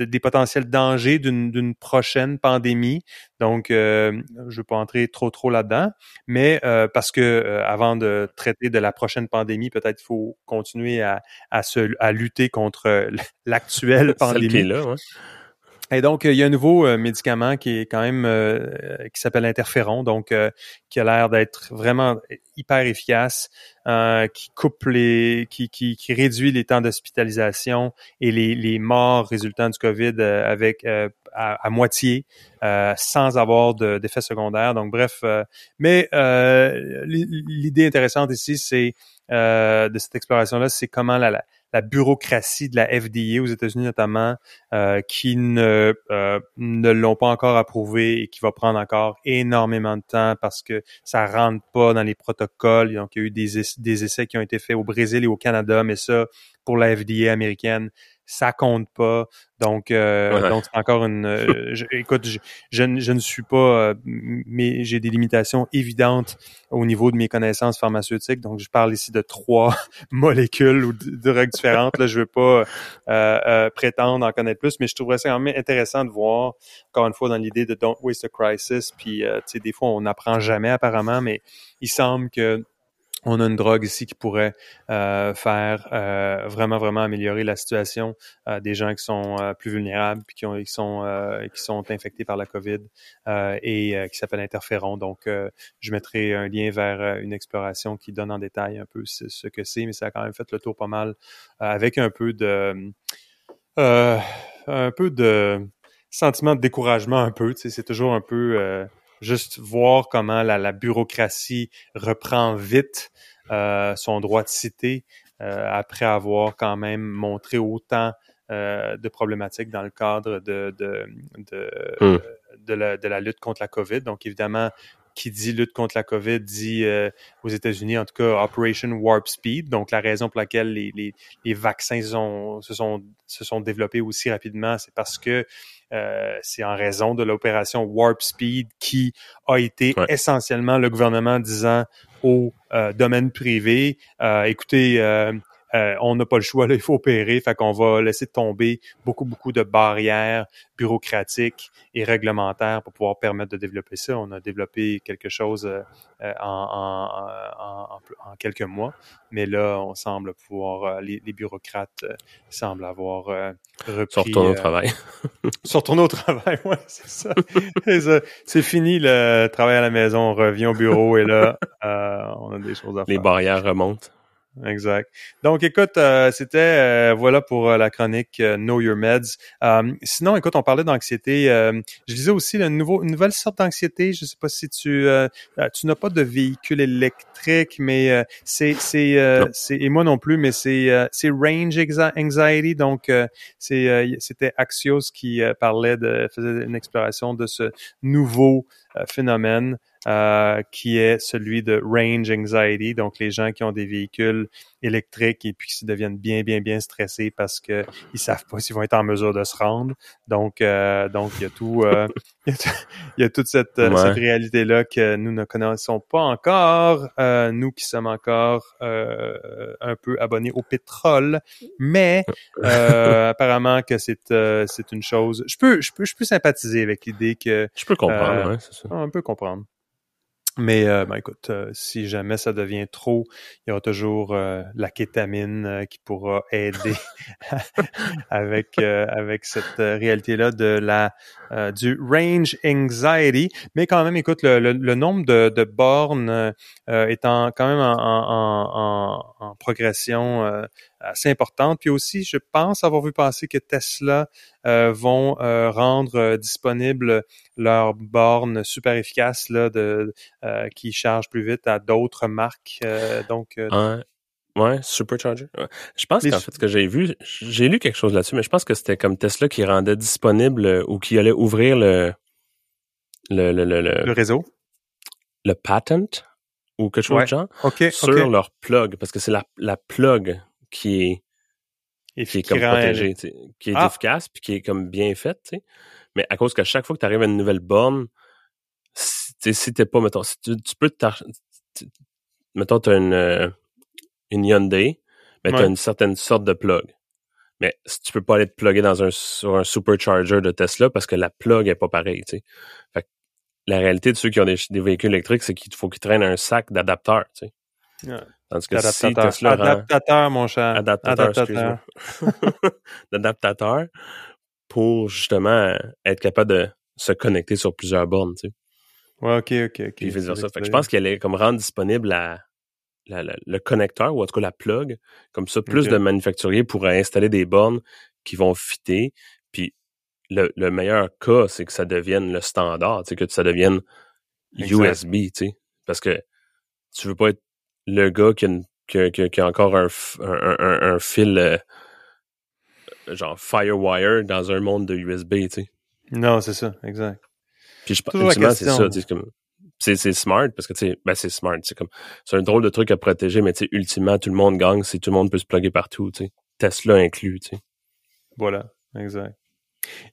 des potentiels dangers d'une prochaine pandémie. Donc, euh, je ne veux pas entrer trop trop là-dedans, mais euh, parce que euh, avant de traiter de la prochaine pandémie, peut-être il faut continuer à, à, se, à lutter contre [LAUGHS] l'actuelle pandémie. Là, et donc, il y a un nouveau euh, médicament qui est quand même euh, qui s'appelle interféron, donc euh, qui a l'air d'être vraiment hyper efficace, qui coupe les, qui, qui, qui réduit les temps d'hospitalisation et les, les morts résultant du COVID avec à, moitié, sans avoir d'effets secondaires. Donc, bref, mais l'idée intéressante ici, c'est de cette exploration-là, c'est comment la, la bureaucratie de la FDA aux États-Unis notamment, euh, qui ne, euh, ne l'ont pas encore approuvé et qui va prendre encore énormément de temps parce que ça rentre pas dans les protocoles. Donc, il y a eu des, des essais qui ont été faits au Brésil et au Canada, mais ça, pour la FDA américaine, ça compte pas. Donc, euh, donc encore une. Euh, [LAUGHS] écoute, je, je, ne suis pas, euh, mais j'ai des limitations évidentes au niveau de mes connaissances pharmaceutiques. Donc, je parle ici de trois [LAUGHS] molécules ou de drogues différentes. Là, je veux pas prétendre en connaître plus, mais je trouverais ça quand même intéressant de voir, encore une fois, dans l'idée de don't waste a crisis. Puis, tu sais, des fois, on n'apprend jamais apparemment, mais il semble que on a une drogue ici qui pourrait euh, faire euh, vraiment vraiment améliorer la situation euh, des gens qui sont plus vulnérables puis qui, ont, qui sont qui sont infectés par la COVID et qui s'appelle interféron. Donc je mettrai un lien vers une exploration qui donne en détail un peu ce, que c'est, mais ça a quand même fait le tour pas mal avec un peu de un peu de sentiment de découragement un peu. C'est toujours un peu juste voir comment la, la bureaucratie reprend vite euh, son droit de citer euh, après avoir quand même montré autant euh, de problématiques dans le cadre de, de, de, hmm. de, la, de la lutte contre la COVID. Donc, évidemment, qui dit lutte contre la COVID dit aux États-Unis, en tout cas, Operation Warp Speed. Donc, la raison pour laquelle les, les, les vaccins sont, se, sont, se sont développés aussi rapidement, c'est parce que euh, c'est en raison de l'opération Warp Speed qui a été essentiellement le gouvernement disant au euh, domaine privé, euh, écoutez, euh, on n'a pas le choix, là, il faut opérer, fait qu'on va laisser tomber beaucoup, beaucoup de barrières bureaucratiques et réglementaires pour pouvoir permettre de développer ça. On a développé quelque chose euh, euh, en, quelques mois, mais là, on semble pouvoir, les, bureaucrates semblent avoir repris... Sortons au travail. [LAUGHS] sortons au travail, ouais, c'est ça. c'est fini le travail à la maison, on revient au bureau et là, on a des choses à faire. Les barrières remontent. Exact. Donc, écoute, euh, c'était euh, voilà pour euh, la chronique Know Your Meds. sinon, écoute, on parlait d'anxiété. je disais aussi une, nouveau, une nouvelle sorte d'anxiété. Je sais pas si tu tu n'as pas de véhicule électrique, mais c'est c'est c'est et moi non plus, mais c'est c'est range anxiety. Donc, c'est c'était Axios qui parlait de faisait une exploration de ce nouveau phénomène. Euh, qui est celui de range anxiety, donc les gens qui ont des véhicules électriques et puis qui deviennent bien, bien, bien stressés parce que ils savent pas s'ils vont être en mesure de se rendre. Donc, euh, donc il y a tout, euh, [LAUGHS] il, y a toute cette, cette réalité-là que nous ne connaissons pas encore, nous qui sommes encore un peu abonnés au pétrole, mais [LAUGHS] apparemment que c'est c'est une chose. Je peux, je peux, je peux sympathiser avec l'idée que je peux comprendre, ouais, c'est ça. On peut comprendre. Mais euh, ben, écoute, euh, si jamais ça devient trop, il y aura toujours euh, la kétamine qui pourra aider [LAUGHS] avec avec cette réalité-là de la du range anxiety. Mais quand même, écoute, le, le, nombre de, de bornes étant quand même en, en, en, en progression assez importante. Puis aussi, je pense avoir vu passer que Tesla euh, vont euh, rendre euh, disponible leurs bornes super efficaces là, de, qui chargent plus vite à d'autres marques. donc, Ouais, Supercharger. Je pense qu'en fait, ce que j'ai vu, j'ai lu quelque chose là-dessus, mais je pense que c'était comme Tesla qui rendait disponible ou qui allait ouvrir le le, le, le, le réseau, le patent ou quelque chose de genre sur leur plug, parce que c'est la, la plug qui est, et qui est comme protégée, qui est ah! efficace puis qui est comme bien faite. Mais à cause qu'à chaque fois que tu arrives à une nouvelle borne, si, si t'es pas, mettons, si tu, tu peux mettons, t'as une, euh, une Hyundai, mais t'as une certaine sorte de plug. Mais tu peux pas aller te plugger dans un, sur un supercharger de Tesla parce que la plug est pas pareille, tu sais. Fait la réalité de ceux qui ont des, véhicules électriques, c'est qu'il faut qu'ils traînent un sac d'adapteurs, tu sais. Tandis que si Tesla adaptateur, mon cher. Adaptateur, adaptateur. [LAUGHS] D'adaptateur pour justement être capable de se connecter sur plusieurs bornes, tu sais. Ouais, ok, ok, ok. Puis, dire ça. Fait que je pense qu'elle est comme rendre disponible la, le connecteur, ou en tout cas la plug. Comme ça, plus de manufacturiers pourraient installer des bornes qui vont fitter. Puis le, le meilleur cas, c'est que ça devienne le standard, que ça devienne USB, tu sais. Parce que tu veux pas être le gars qui a, qui qui a encore un, un, un, fil euh, genre Firewire dans un monde de USB, tu sais. Non, c'est ça, exact. Puis je pense c'est ça, c'est comme c'est smart parce que tu sais ben c'est smart, c'est comme c'est un drôle de truc à protéger mais tu sais ultimement tout le monde gagne si tout le monde peut se plugger partout, tu sais. Tesla inclus, tu sais. Voilà, exact.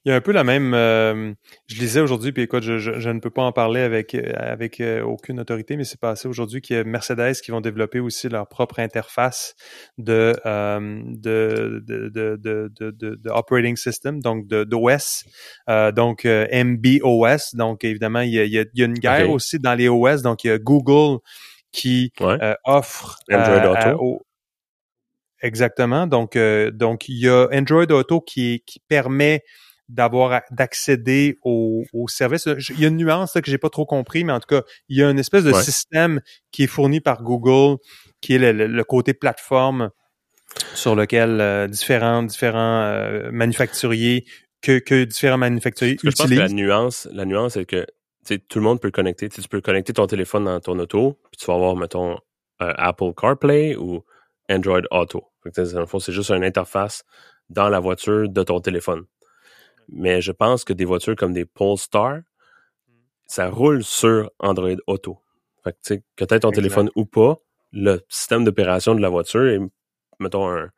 Il y a un peu la même. Euh, je lisais aujourd'hui, puis écoute, je, je, ne peux pas en parler avec avec euh, aucune autorité, mais c'est passé aujourd'hui qu'il y a Mercedes qui vont développer aussi leur propre interface de euh, de, de, de, de, de, operating system, donc de d'OS, donc MBOS. Donc évidemment, il y a, il y a, une guerre aussi dans les OS. Donc il y a Google qui offre Android Auto. Exactement. Donc, euh, donc il y a Android Auto qui, qui permet d'avoir d'accéder au, au service. Il y a une nuance là, que j'ai pas trop compris, mais en tout cas, il y a une espèce de système qui est fourni par Google, qui est le, côté plateforme sur lequel euh, différents différents euh, manufacturiers que, que différents manufacturiers utilisent. Je pense que la nuance, la nuance est que tout le monde peut le connecter. tu peux connecter ton téléphone dans ton auto, puis tu vas avoir, mettons, Apple CarPlay ou Android Auto. Dans le fond, c'est juste une interface dans la voiture de ton téléphone. Mais je pense que des voitures comme des Polestar, ça roule sur Android Auto. Fait que, tu que tu ton téléphone ou pas, le système d'opération de la voiture est, mettons, un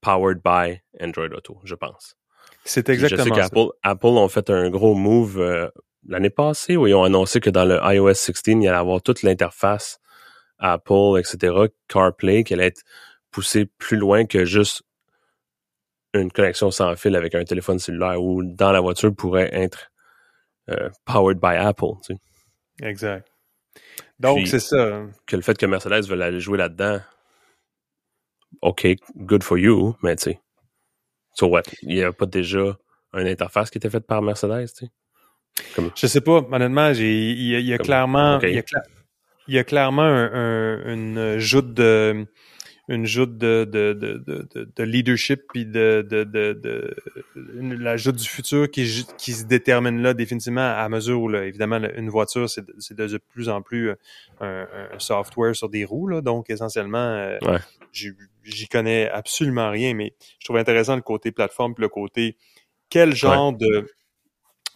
powered by Android Auto, je pense. C'est exactement je sais qu'Apple Apple ont fait un gros move euh, l'année passée où ils ont annoncé que dans le iOS 16, il allait avoir toute l'interface Apple, etc., CarPlay, qui allait être poussé plus loin que juste une connexion sans fil avec un téléphone cellulaire ou dans la voiture pourrait être euh, powered by Apple. Tu sais. Exact. Donc, c'est ça. Que le fait que Mercedes veuille aller jouer là-dedans, OK, good for you, mais tu sais, so what? Il n'y a pas déjà une interface qui était faite par Mercedes, tu sais? Comme... Je sais pas, honnêtement, il y, a clairement, il, y a clairement un, une joute de une joute de, de, de, de, de leadership puis de, de, de, de la joute du futur qui, qui se détermine là définitivement à mesure où là, évidemment une voiture c'est de, de, plus en plus euh, un, un, software sur des roues là, donc essentiellement euh, j'y connais absolument rien mais je trouve intéressant le côté plateforme puis le côté quel genre de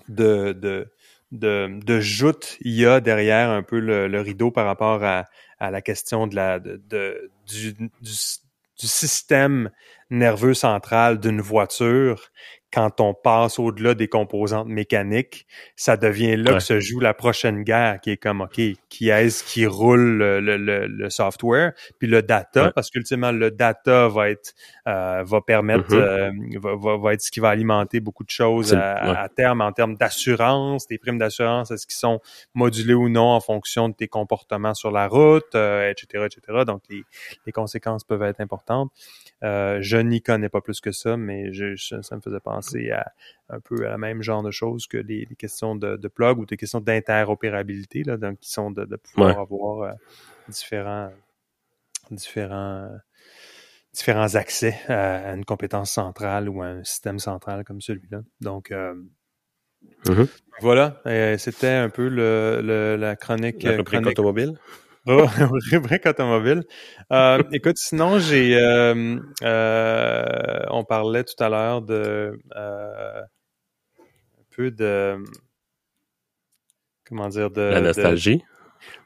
de, de de, de joute il y a derrière un peu le, rideau par rapport à, la question de la de, de du, du système nerveux central d'une voiture quand on passe au-delà des composantes mécaniques, ça devient là que se joue la prochaine guerre, qui est comme, OK, qui est-ce qui roule le, le, le, software, puis le data, parce qu'ultimement, le data va être, euh, va permettre, mm-hmm. euh, va, va, être ce qui va alimenter beaucoup de choses à, terme, en termes d'assurance, des primes d'assurance, est-ce qu'ils sont modulés ou non en fonction de tes comportements sur la route, euh, etc., etc. Donc, les, les conséquences peuvent être importantes. Je n'y connais pas plus que ça, mais je, ça me faisait penser à un peu à la même genre de choses que les, questions de, de, plug ou des questions d'interopérabilité, là, donc qui sont de, pouvoir avoir euh, différents différents différents accès à, une compétence centrale ou à un système central comme celui-là. Donc euh, mm-hmm. voilà, c'était un peu le, la chronique, la chronique automobile. [LAUGHS] Rubrique automobile. Euh, écoute, sinon, j'ai... Euh, euh, on parlait tout à l'heure de... un peu de... comment dire de la nostalgie.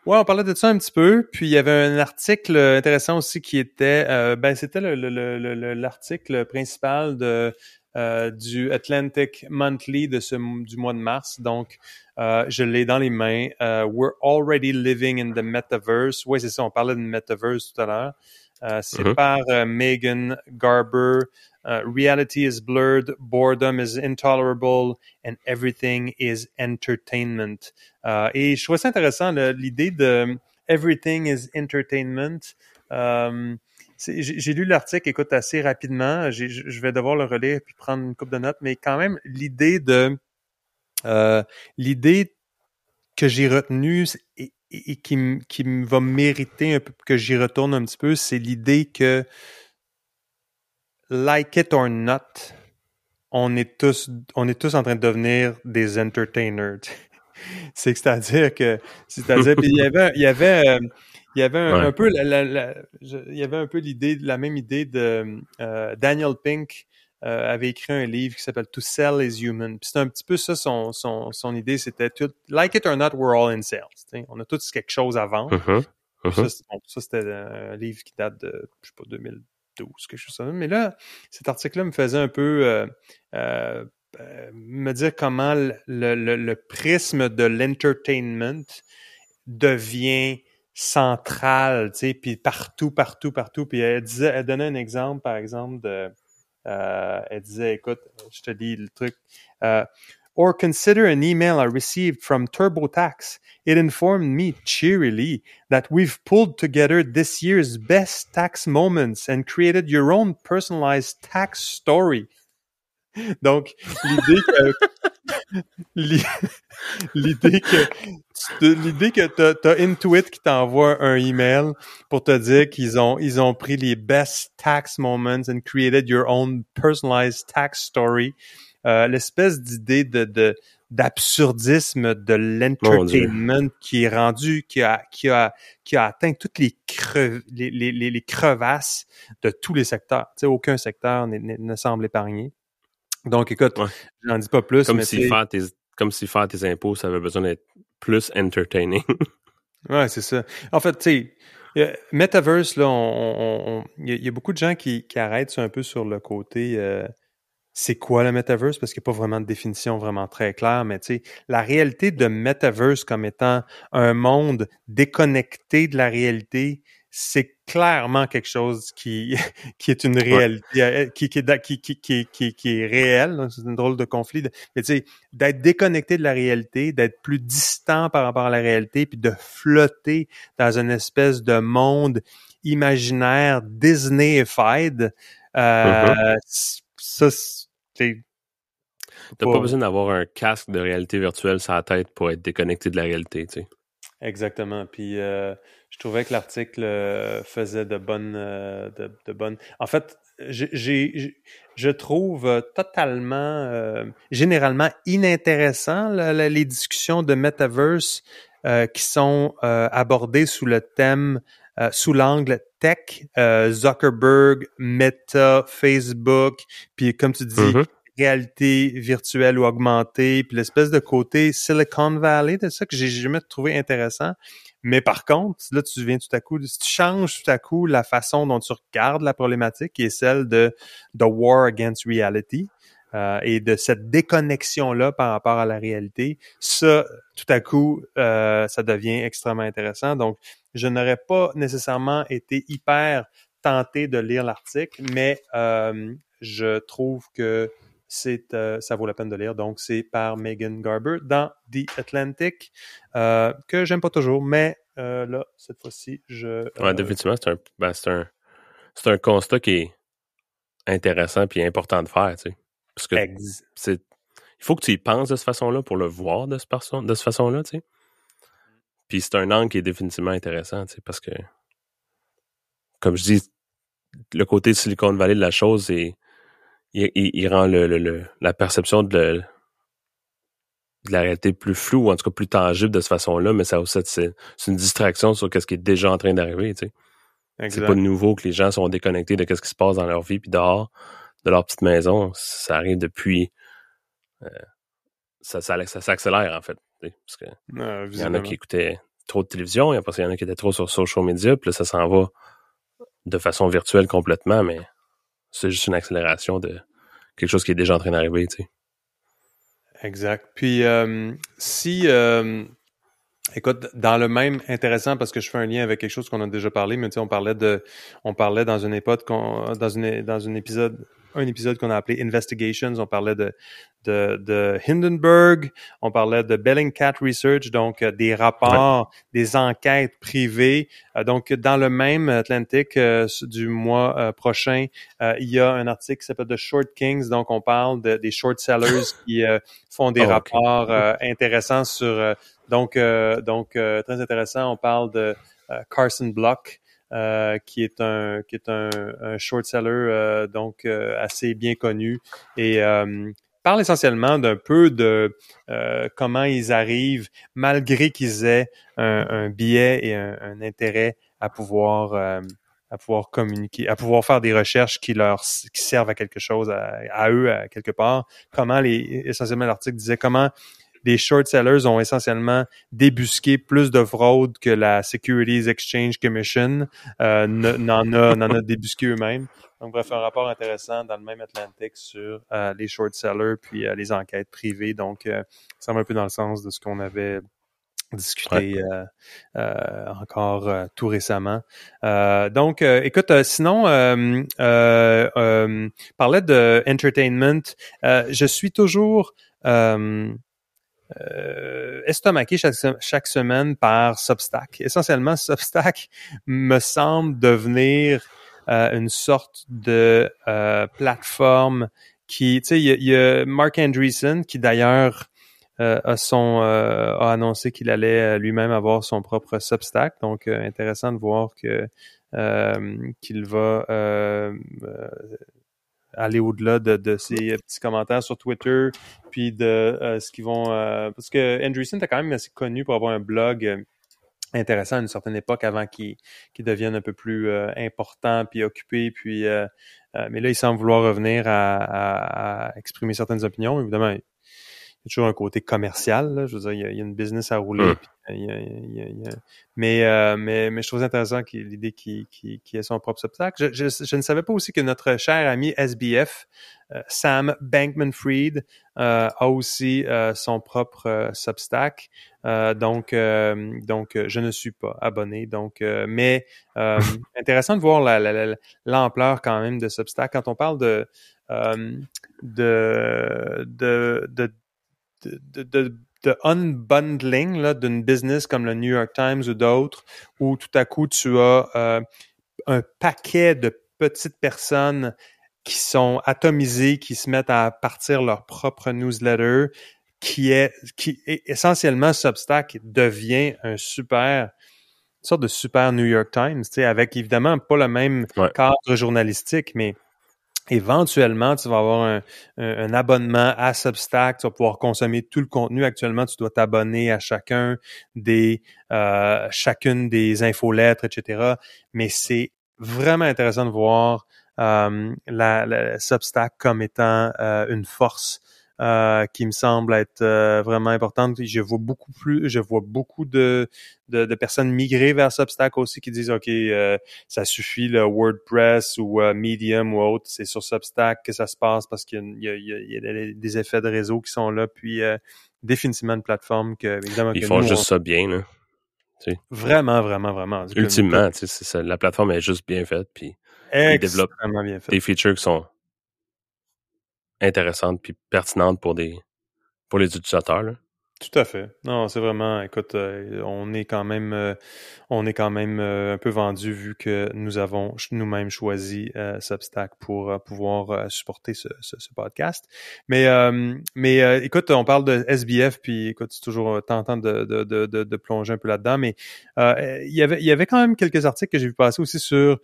Ouais, on parlait de ça un petit peu. Puis il y avait un article intéressant aussi qui était, euh, ben c'était l'article le, principal de euh, du Atlantic Monthly de ce du mois de mars. Donc, euh, je l'ai dans les mains. Euh, We're already living in the metaverse. Oui, c'est ça. On parlait de metaverse tout à l'heure. Euh, c'est mm-hmm. par euh, Megan Garber. Uh, reality is blurred, boredom is intolerable, and everything is entertainment. Et je trouve ça intéressant l'idée de everything is entertainment. Um, j'ai lu l'article, écoute, assez rapidement. Je vais devoir le relire puis prendre une coupe de notes, mais quand même, l'idée de euh, l'idée que j'ai retenue et, qui, qui va mériter un peu que j'y retourne un petit peu, c'est l'idée que like it or not, on est tous, on est tous en train de devenir des entertainers. [LAUGHS] c'est à dire que, c'est-à-dire, il y avait, il y avait, euh, il y avait un, peu, il y avait un peu l'idée, la même idée de euh, Daniel Pink euh, avait écrit un livre qui s'appelle To Sell is Human. Puis c'est un petit peu ça son, son, son idée, c'était tout, like it or not, we're all in sales. On a tous quelque chose à vendre. Mm-hmm. Mm-hmm. Ça, c'était un livre qui date de, je sais pas, 2000 quelque chose comme ça. Mais là, cet article-là me faisait un peu euh, euh, euh, me dire comment le, le, prisme de l'entertainment devient central, tu sais, puis partout, partout, partout. Puis elle disait, elle donnait un exemple, par exemple, de, elle disait, écoute, je te dis le truc, or consider an email I received from TurboTax. It informed me cheerily that we've pulled together this year's best tax moments and created your own personalized tax story. [LAUGHS] Donc, l'idée que l'idée que l'idée que t'as Intuit qui t'envoie un email pour te dire qu'ils ont ils ont pris les best tax moments and created your own personalized tax story. Euh, l'espèce d'idée de, d'absurdisme de l'entertainment qui est rendu, qui a, qui a, qui a atteint toutes les, les, les, les, crevasses de tous les secteurs. Tu sais, aucun secteur ne semble épargné. Donc, écoute, j'en dis pas plus. Comme si faire tes, comme si faire tes impôts, ça avait besoin d'être plus entertaining. [LAUGHS] ouais, c'est ça. En fait, tu sais, Metaverse, là, il y, a beaucoup de gens qui, qui arrêtent un peu sur le côté euh, c'est quoi le metaverse? Parce qu'il n'y a pas vraiment de définition vraiment très claire, mais tu sais, la réalité de metaverse comme étant un monde déconnecté de la réalité, c'est clairement quelque chose qui, [LAUGHS] qui est une réalité, euh, qui, qui, qui, qui, qui, est réel. C'est une drôle de conflit. Mais tu sais, d'être déconnecté de la réalité, d'être plus distant par rapport à la réalité, puis de flotter dans une espèce de monde imaginaire Disney-fied, euh, mm-hmm. ça, T'as pas... pas besoin d'avoir un casque de réalité virtuelle sur la tête pour être déconnecté de la réalité, tu sais. Exactement. Puis euh, je trouvais que l'article euh, faisait de bonnes, euh, de, bonnes. En fait, j'ai, je trouve totalement, généralement inintéressant les discussions de metaverse qui sont abordées sous le thème, sous l'angle tech, Zuckerberg, Meta, Facebook, puis comme tu dis, mm-hmm réalité virtuelle ou augmentée, puis l'espèce de côté Silicon Valley de ça que j'ai jamais trouvé intéressant. Mais par contre, là, tu viens tout à coup, si tu changes tout à coup la façon dont tu regardes la problématique, qui est celle de The War Against Reality, euh, et de cette déconnexion-là par rapport à la réalité, ça, tout à coup, euh, ça devient extrêmement intéressant. Donc, je n'aurais pas nécessairement été hyper tenté de lire l'article, mais euh, je trouve que c'est euh, ça vaut la peine de lire. Donc, c'est par Megan Garber dans The Atlantic, euh, que j'aime pas toujours, mais euh, là, cette fois-ci, je. Ouais, définitivement, c'est un, ben, un, un, constat qui est intéressant et important de faire, tu sais. Parce que c'est. Il faut que tu y penses de cette façon-là pour le voir de, cette façon, de cette façon-là, tu sais. Puis c'est un angle qui est définitivement intéressant, tu sais, parce que, comme je dis, le côté Silicon Valley de la chose, c'est il, rend le, la perception de, la réalité plus floue, ou en tout cas plus tangible de cette façon-là, mais ça aussi, c'est, une distraction sur ce qui est déjà en train d'arriver, tu sais. C'est pas nouveau que les gens sont déconnectés de ce qui se passe dans leur vie, puis dehors de leur petite maison. Ça arrive depuis... Euh, ça, ça, s'accélère, en fait. Parce que il y en a qui écoutaient trop de télévision, il y en a qui étaient trop sur social media, puis là, ça s'en va de façon virtuelle complètement, mais c'est juste une accélération de quelque chose qui est déjà en train d'arriver, tu sais. Exact. Puis euh, si euh, Écoute, dans le même intéressant parce que je fais un lien avec quelque chose qu'on a déjà parlé, mais tu sais, on parlait de, on parlait dans une époque, dans une, dans un épisode, un épisode qu'on a appelé Investigations, on parlait de, de, de Hindenburg, on parlait de Bellingcat Research, donc euh, des rapports, des enquêtes privées. Euh, donc, dans le même Atlantic euh, du mois prochain, il y a un article qui s'appelle The Short Kings, donc on parle de, des short sellers [LAUGHS] qui font des oh, rapports intéressants sur donc, euh, donc euh, très intéressant. On parle de euh, Carson Block, qui est un qui est un, short seller donc assez bien connu et parle essentiellement d'un peu de comment ils arrivent, malgré qu'ils aient un, biais et un, intérêt à pouvoir à pouvoir communiquer, à pouvoir faire des recherches qui leur qui servent à quelque chose, à, à eux à quelque part. Comment les essentiellement l'article disait comment les short sellers ont essentiellement débusqué plus de fraude que la Securities Exchange Commission euh, n'en a, a débusqué eux-mêmes. Donc, bref, un rapport intéressant dans le même Atlantic sur euh, les short sellers puis euh, les enquêtes privées. Donc, ça va un peu dans le sens de ce qu'on avait discuté encore tout récemment. donc, écoute, sinon, parlait de entertainment. je suis toujours euh, estomaqué chaque, chaque, semaine par Substack. Essentiellement, [LAUGHS] Substack me semble devenir euh, une sorte de euh, plateforme qui, tu sais, il y, a Mark Andreessen qui d'ailleurs euh, a son a annoncé qu'il allait lui-même avoir son propre Substack. Donc, intéressant de voir que qu'il va aller au-delà de, de, ces petits commentaires sur Twitter, puis de euh, ce qu'ils vont... Euh, parce que Andreessen était quand même assez connu pour avoir un blog euh, intéressant à une certaine époque avant qu'il devienne un peu plus important puis occupé. Puis, mais là, il semble vouloir revenir à, à, exprimer certaines opinions. Évidemment, y a toujours un côté commercial. Je veux dire, il y, a, une business à rouler. mais, euh, mais, mais je trouve intéressant l'idée qu'il qui ait son propre Substack. Je, je, ne savais pas aussi que notre cher ami SBF, euh, Sam Bankman-Fried, euh, a aussi son propre Substack. donc, donc, je ne suis pas abonné. Donc, mais [LAUGHS] intéressant de voir l'ampleur quand même de Substack. Quand on parle de, de, de, de de, de, de unbundling d'une business comme le New York Times ou d'autres, où tout à coup tu as euh, un paquet de petites personnes qui sont atomisées, qui se mettent à partir leur propre newsletter, qui est qui est essentiellement Substack devient un super une sorte de super New York Times, avec évidemment pas le même cadre journalistique, mais Éventuellement, tu vas avoir un, abonnement à Substack, tu vas pouvoir consommer tout le contenu. Actuellement, tu dois t'abonner à chacun des euh, chacune des infolettres, etc. Mais c'est vraiment intéressant de voir euh, la, Substack comme étant euh, une force euh, qui me semble être euh, vraiment importante. Je vois beaucoup plus, je vois beaucoup de, de, de personnes migrer vers Substack aussi qui disent OK, euh, ça suffit le WordPress ou Medium ou autre, c'est sur Substack que ça se passe parce qu'il y, y, a des effets de réseau qui sont là. Puis définitivement une plateforme que évidemment ils font juste ça bien là. Vraiment, vraiment, vraiment. Ultimement, ça, la plateforme est juste bien faite, puis ils développent des features qui sont intéressante puis pertinente pour des pour les utilisateurs. Là. Tout à fait. Non, c'est vraiment, écoute, euh, on est quand même, euh, on est quand même euh, un peu vendu vu que nous avons nous-mêmes choisi Substack pour pouvoir supporter ce, podcast. Mais, mais écoute, on parle de SBF, puis écoute, c'est toujours tentant de, de, de, plonger un peu là-dedans. Mais il y avait, il y avait quand même quelques articles que j'ai vu passer aussi sur,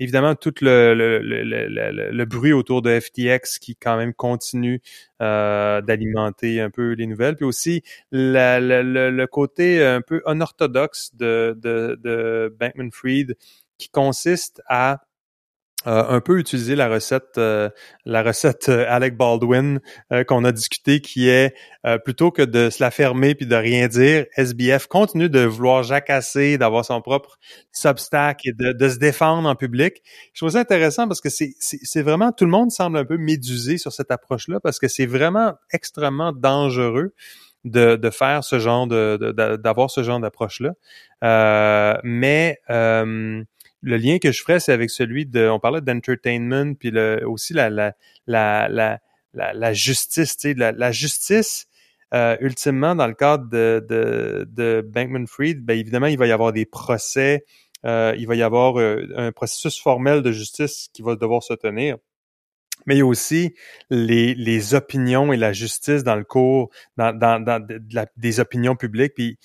évidemment, tout le, le, le, bruit autour de FTX qui quand même continue d'alimenter un peu les nouvelles. Aussi le, côté un peu unorthodoxe de, de, de Bankman-Fried qui consiste à euh, un peu utiliser la recette euh, la recette euh, Alec Baldwin qu'on a discuté qui est plutôt que de se la fermer puis de rien dire SBF continue de vouloir jacasser d'avoir son propre substack et de, de, se défendre en public. Je trouve ça intéressant parce que c'est vraiment tout le monde semble un peu médusé sur cette approche là parce que c'est vraiment extrêmement dangereux de, de faire ce genre de d'avoir ce genre d'approche là mais le lien que je ferais, c'est avec celui de, on parlait d'entertainment, puis le, aussi la, la, la, la, la, justice, tu sais, la, justice, euh, ultimement, dans le cadre de, de, de Bankman-Fried, ben évidemment, il va y avoir des procès, euh, il va y avoir euh, un processus formel de justice qui va devoir se tenir. Mais il y a aussi les, les opinions et la justice dans le cours, dans, dans, dans des opinions publiques. Puis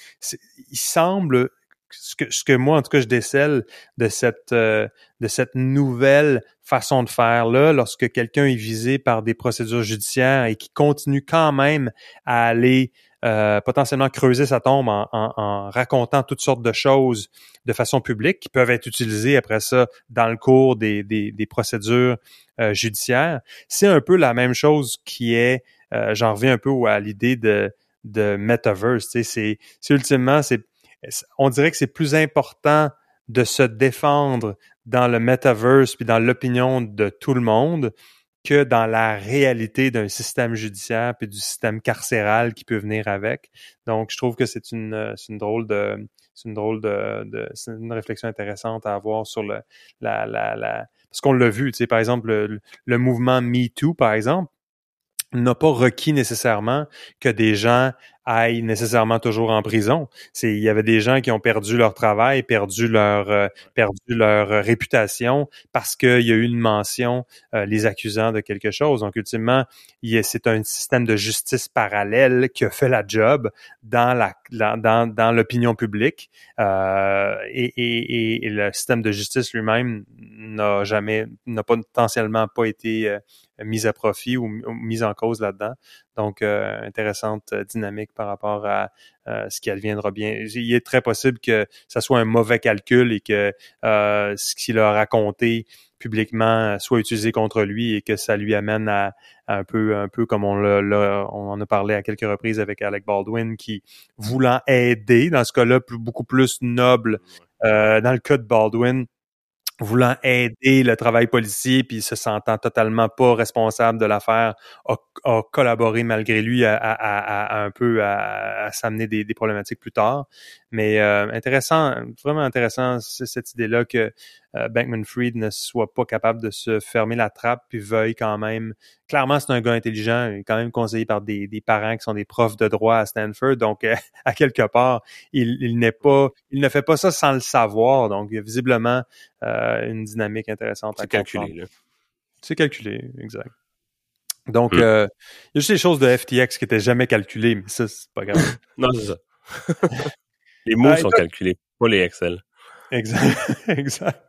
il semble ce que, ce que moi, en tout cas, je décèle de cette, euh, de cette nouvelle façon de faire là, lorsque quelqu'un est visé par des procédures judiciaires et qui continue quand même à aller euh, potentiellement creuser sa tombe en, en, racontant toutes sortes de choses de façon publique qui peuvent être utilisées après ça dans le cours des, des, des procédures euh, judiciaires. C'est un peu la même chose qui est, j'en reviens un peu à l'idée de, de metaverse. C'est ultimement, c'est on dirait que c'est plus important de se défendre dans le metaverse puis dans l'opinion de tout le monde que dans la réalité d'un système judiciaire puis du système carcéral qui peut venir avec. Donc, je trouve que c'est une, une drôle de, c'est une drôle de, c'est une réflexion intéressante à avoir sur le, la, la, la parce qu'on l'a vu, tu sais, par exemple, le, le mouvement MeToo, par exemple, n'a pas requis nécessairement que des gens aillent nécessairement toujours en prison. C'est il y avait des gens qui ont perdu leur travail, perdu leur euh, perdu leur euh, réputation parce qu'il y a eu une mention euh, les accusant de quelque chose. Donc ultimement, c'est un système de justice parallèle qui a fait la job dans la dans dans l'opinion publique et, et, et, le système de justice lui-même n'a jamais n'a potentiellement pas été mis à profit ou, mis en cause là-dedans. Donc, euh, intéressante euh, dynamique par rapport à euh, ce qui adviendra bien. Il est très possible que ça soit un mauvais calcul et que ce qu'il a raconté publiquement soit utilisé contre lui et que ça lui amène à, un peu un peu comme on l'a on en a parlé à quelques reprises avec Alec Baldwin qui voulant aider dans ce cas-là beaucoup plus noble dans le cas de Baldwin voulant aider le travail policier puis se sentant totalement pas responsable de l'affaire a, collaboré malgré lui à, un peu à, s'amener des, problématiques plus tard. Mais euh, intéressant vraiment intéressant cette idée là que Bankman Fried ne soit pas capable de se fermer la trappe puis veuille quand même. Clairement c'est un gars intelligent il est quand même conseillé par des, des parents qui sont des profs de droit à Stanford. Donc euh, [LAUGHS] à quelque part il, il n'est pas il ne fait pas ça sans le savoir. Donc visiblement euh, une dynamique intéressante c'est calculé c'est calculé exact. Donc hmm. euh, il y a juste des choses de FTX qui étaient jamais calculées mais ça c'est pas grave. [LAUGHS] Non c'est ça. [LAUGHS] Les mots sont calculés pas les Excel. Exact exact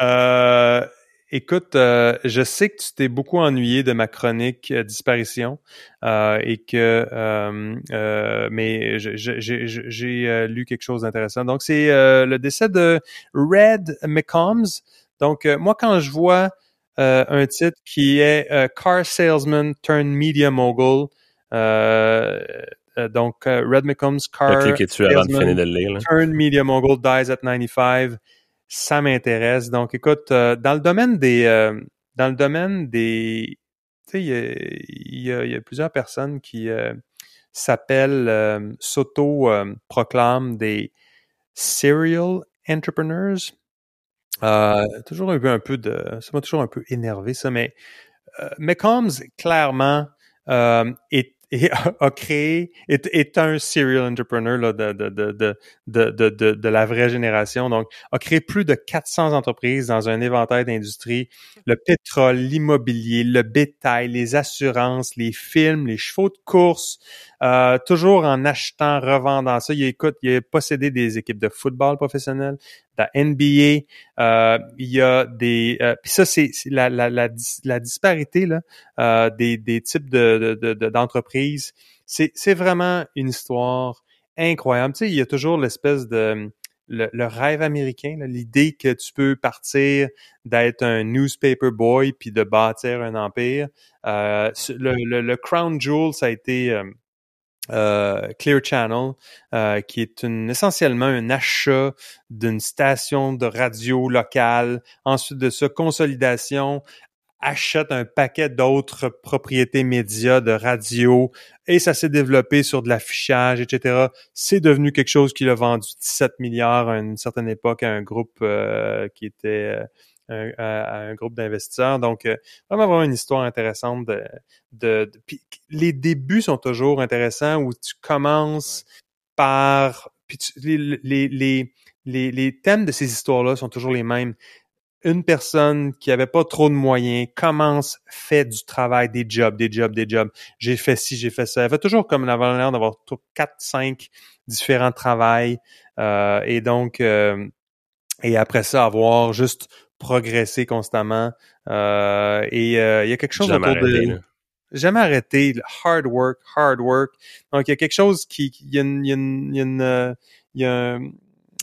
euh, écoute, euh, je sais que tu t'es beaucoup ennuyé de ma chronique euh, disparition et que, mais j'ai lu quelque chose d'intéressant. Donc c'est le décès de Red McCombs. Donc moi quand je vois un titre qui est Car Salesman Turned Media Mogul. donc, Red McCombs, Car Salesman, Turned Media Mogul, dies at 95 ça m'intéresse. Donc, écoute, euh, dans le domaine des, euh, dans le domaine des, tu sais, il y a, y a, plusieurs personnes qui euh, s'appellent, s'auto-proclament des serial entrepreneurs. toujours un peu, un peu de, ça m'a toujours un peu énervé ça, mais McCombs clairement est et a, créé, est, est, un serial entrepreneur là, de, de, de, de, de, la vraie génération. Donc, a créé plus de 400 entreprises dans un éventail d'industries. Le pétrole, l'immobilier, le bétail, les assurances, les films, les chevaux de course, euh, toujours en achetant, revendant ça. Il, écoute, il a possédé des équipes de football professionnel, de la NBA. Euh, il y a des... Euh, puis ça, c'est la, la, la, la, disparité là, euh, des, des types de, d'entreprises. De, c'est, c'est vraiment une histoire incroyable. Tu sais, il y a toujours l'espèce de le, rêve américain, l'idée que tu peux partir d'être un newspaper boy puis de bâtir un empire. Euh, le, le, crown jewel, ça a été euh, euh, Clear Channel, qui est une, essentiellement un achat d'une station de radio locale. Ensuite de ça, consolidation, achète un paquet d'autres propriétés médias, de radio, et ça s'est développé sur de l'affichage, etc. C'est devenu quelque chose qui l'a vendu 17 milliards à une certaine époque à un groupe euh, qui était euh, un, à un groupe d'investisseurs. Donc, euh, vraiment, vraiment une histoire intéressante. De, de, puis les débuts sont toujours intéressants où tu commences par... Puis les, les, les, les, les thèmes de ces histoires-là sont toujours les mêmes une personne qui avait pas trop de moyens commence, fait du travail, des jobs, des jobs, des jobs. J'ai fait ci, j'ai fait ça. Elle fait toujours comme l'air d'avoir quatre, cinq différents travails. Euh, et donc, euh, et après ça, avoir juste progressé constamment. Euh, et il y a quelque chose Jamais autour arrêté, de... Jamais arrêté. Hard work, hard work. Donc, il y a quelque chose qui... Il y a une... Il y a une, il y a un,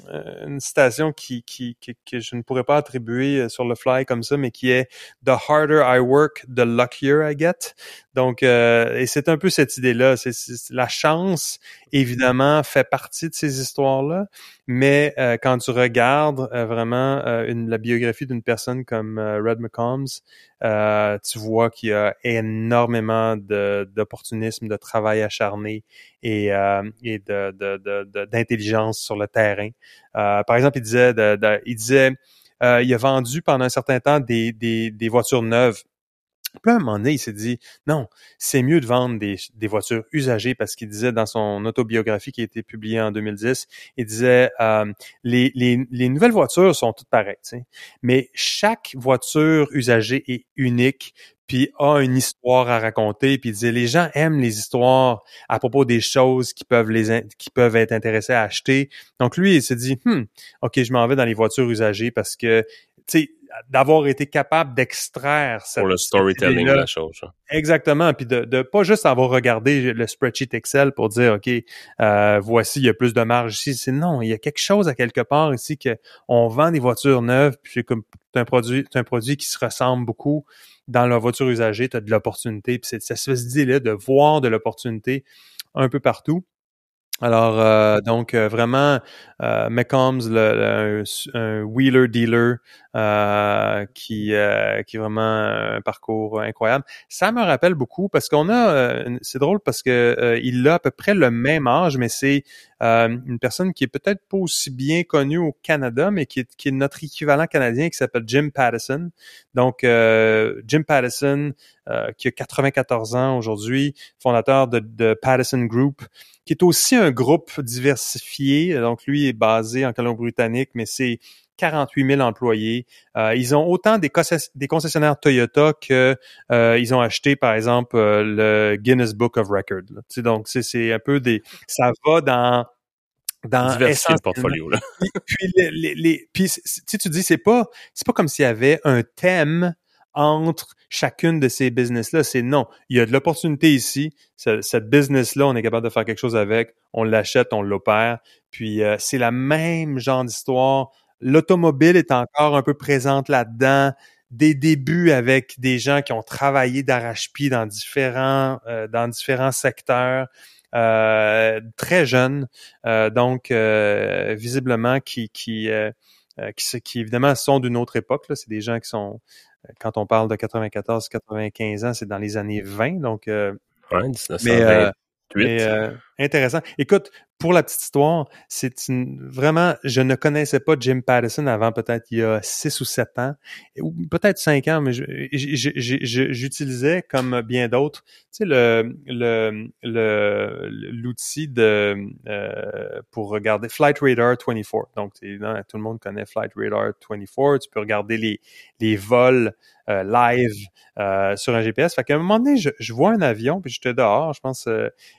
euh, une citation qui, qui, que je ne pourrais pas attribuer euh, sur le fly comme ça, mais qui est The harder I work, the luckier I get. Donc, euh, et c'est un peu cette idée-là. La chance, évidemment, fait partie de ces histoires-là, mais quand tu regardes vraiment une, la biographie d'une personne comme Red McCombs, tu vois qu'il y a énormément d'opportunisme, de, travail acharné et, et de, d'intelligence sur le terrain. par exemple, il disait, il disait, il a vendu pendant un certain temps des, des, des voitures neuves puis à un moment donné, il s'est dit, non, c'est mieux de vendre des, voitures usagées parce qu'il disait dans son autobiographie qui a été publiée en 2010, il disait, les, nouvelles voitures sont toutes pareilles, mais chaque voiture usagée est unique puis a une histoire à raconter, puis il disait les gens aiment les histoires à propos des choses qui peuvent les qui peuvent être intéressés à acheter. Donc lui, il s'est dit hmm, OK, je m'en vais dans les voitures usagées parce que tu sais d'avoir été capable d'extraire cette pour le storytelling de la chose. Hein. Exactement, puis de, de pas juste avoir regardé le spreadsheet Excel pour dire ok euh, voici il y a plus de marge ici. C'est non, il y a quelque chose à quelque part ici que on vend des voitures neuves puis c'est comme un produit un produit qui se ressemble beaucoup dans la voiture usagée, tu as de l'opportunité puis c'est cette espèce là de voir de l'opportunité un peu partout. Alors, euh, donc, euh, vraiment, euh, McCombs, le, un, wheeler dealer qui, qui est vraiment un parcours incroyable. Ça me rappelle beaucoup parce qu'on a, c'est drôle parce que il a à peu près le même âge, mais c'est une personne qui est peut-être pas aussi bien connue au Canada, mais qui est, qui est notre équivalent canadien qui s'appelle Jim Pattison. Donc, Jim Pattison, qui a 94 ans aujourd'hui, fondateur de, de Pattison Group, qui est aussi un groupe diversifié. Donc, lui est basé en Colombie-Britannique, mais c'est 48 000 employés. Euh, ils ont autant des, des concessionnaires Toyota que euh, ils ont acheté, par exemple, euh, le Guinness Book of Records. Donc, c'est un peu des... Ça va dans dans le portfolio là. [LAUGHS] puis les, les, puis tu dis c'est pas c'est pas comme s'il y avait un thème entre chacune de ces business-là. C'est non, il y a de l'opportunité ici. Cette business-là, on est capable de faire quelque chose avec. On l'achète, on l'opère. Puis euh, c'est la même genre d'histoire. L'automobile est encore un peu présente là-dedans. Des débuts avec des gens qui ont travaillé d'arrache-pied dans différents euh, dans différents secteurs. Euh, très jeunes, donc visiblement qui qui, qui, qui évidemment sont d'une autre époque. C'est des gens qui sont quand on parle de 94-95 ans, c'est dans les années 20. Donc, euh, ouais, 1928. Mais, euh, intéressant. Écoute, pour la petite histoire, c'est vraiment, je ne connaissais pas Jim Patterson avant peut-être il y a six ou sept ans, ou peut-être cinq ans, mais j'utilisais comme bien d'autres, tu sais le l'outil euh, pour regarder Flight Radar 24. Donc tout le monde connaît Flight Radar 24. Tu peux regarder les les vols euh, live euh, sur un GPS. Fait qu'à un moment donné, je, je vois un avion, puis j'étais dehors, je pense,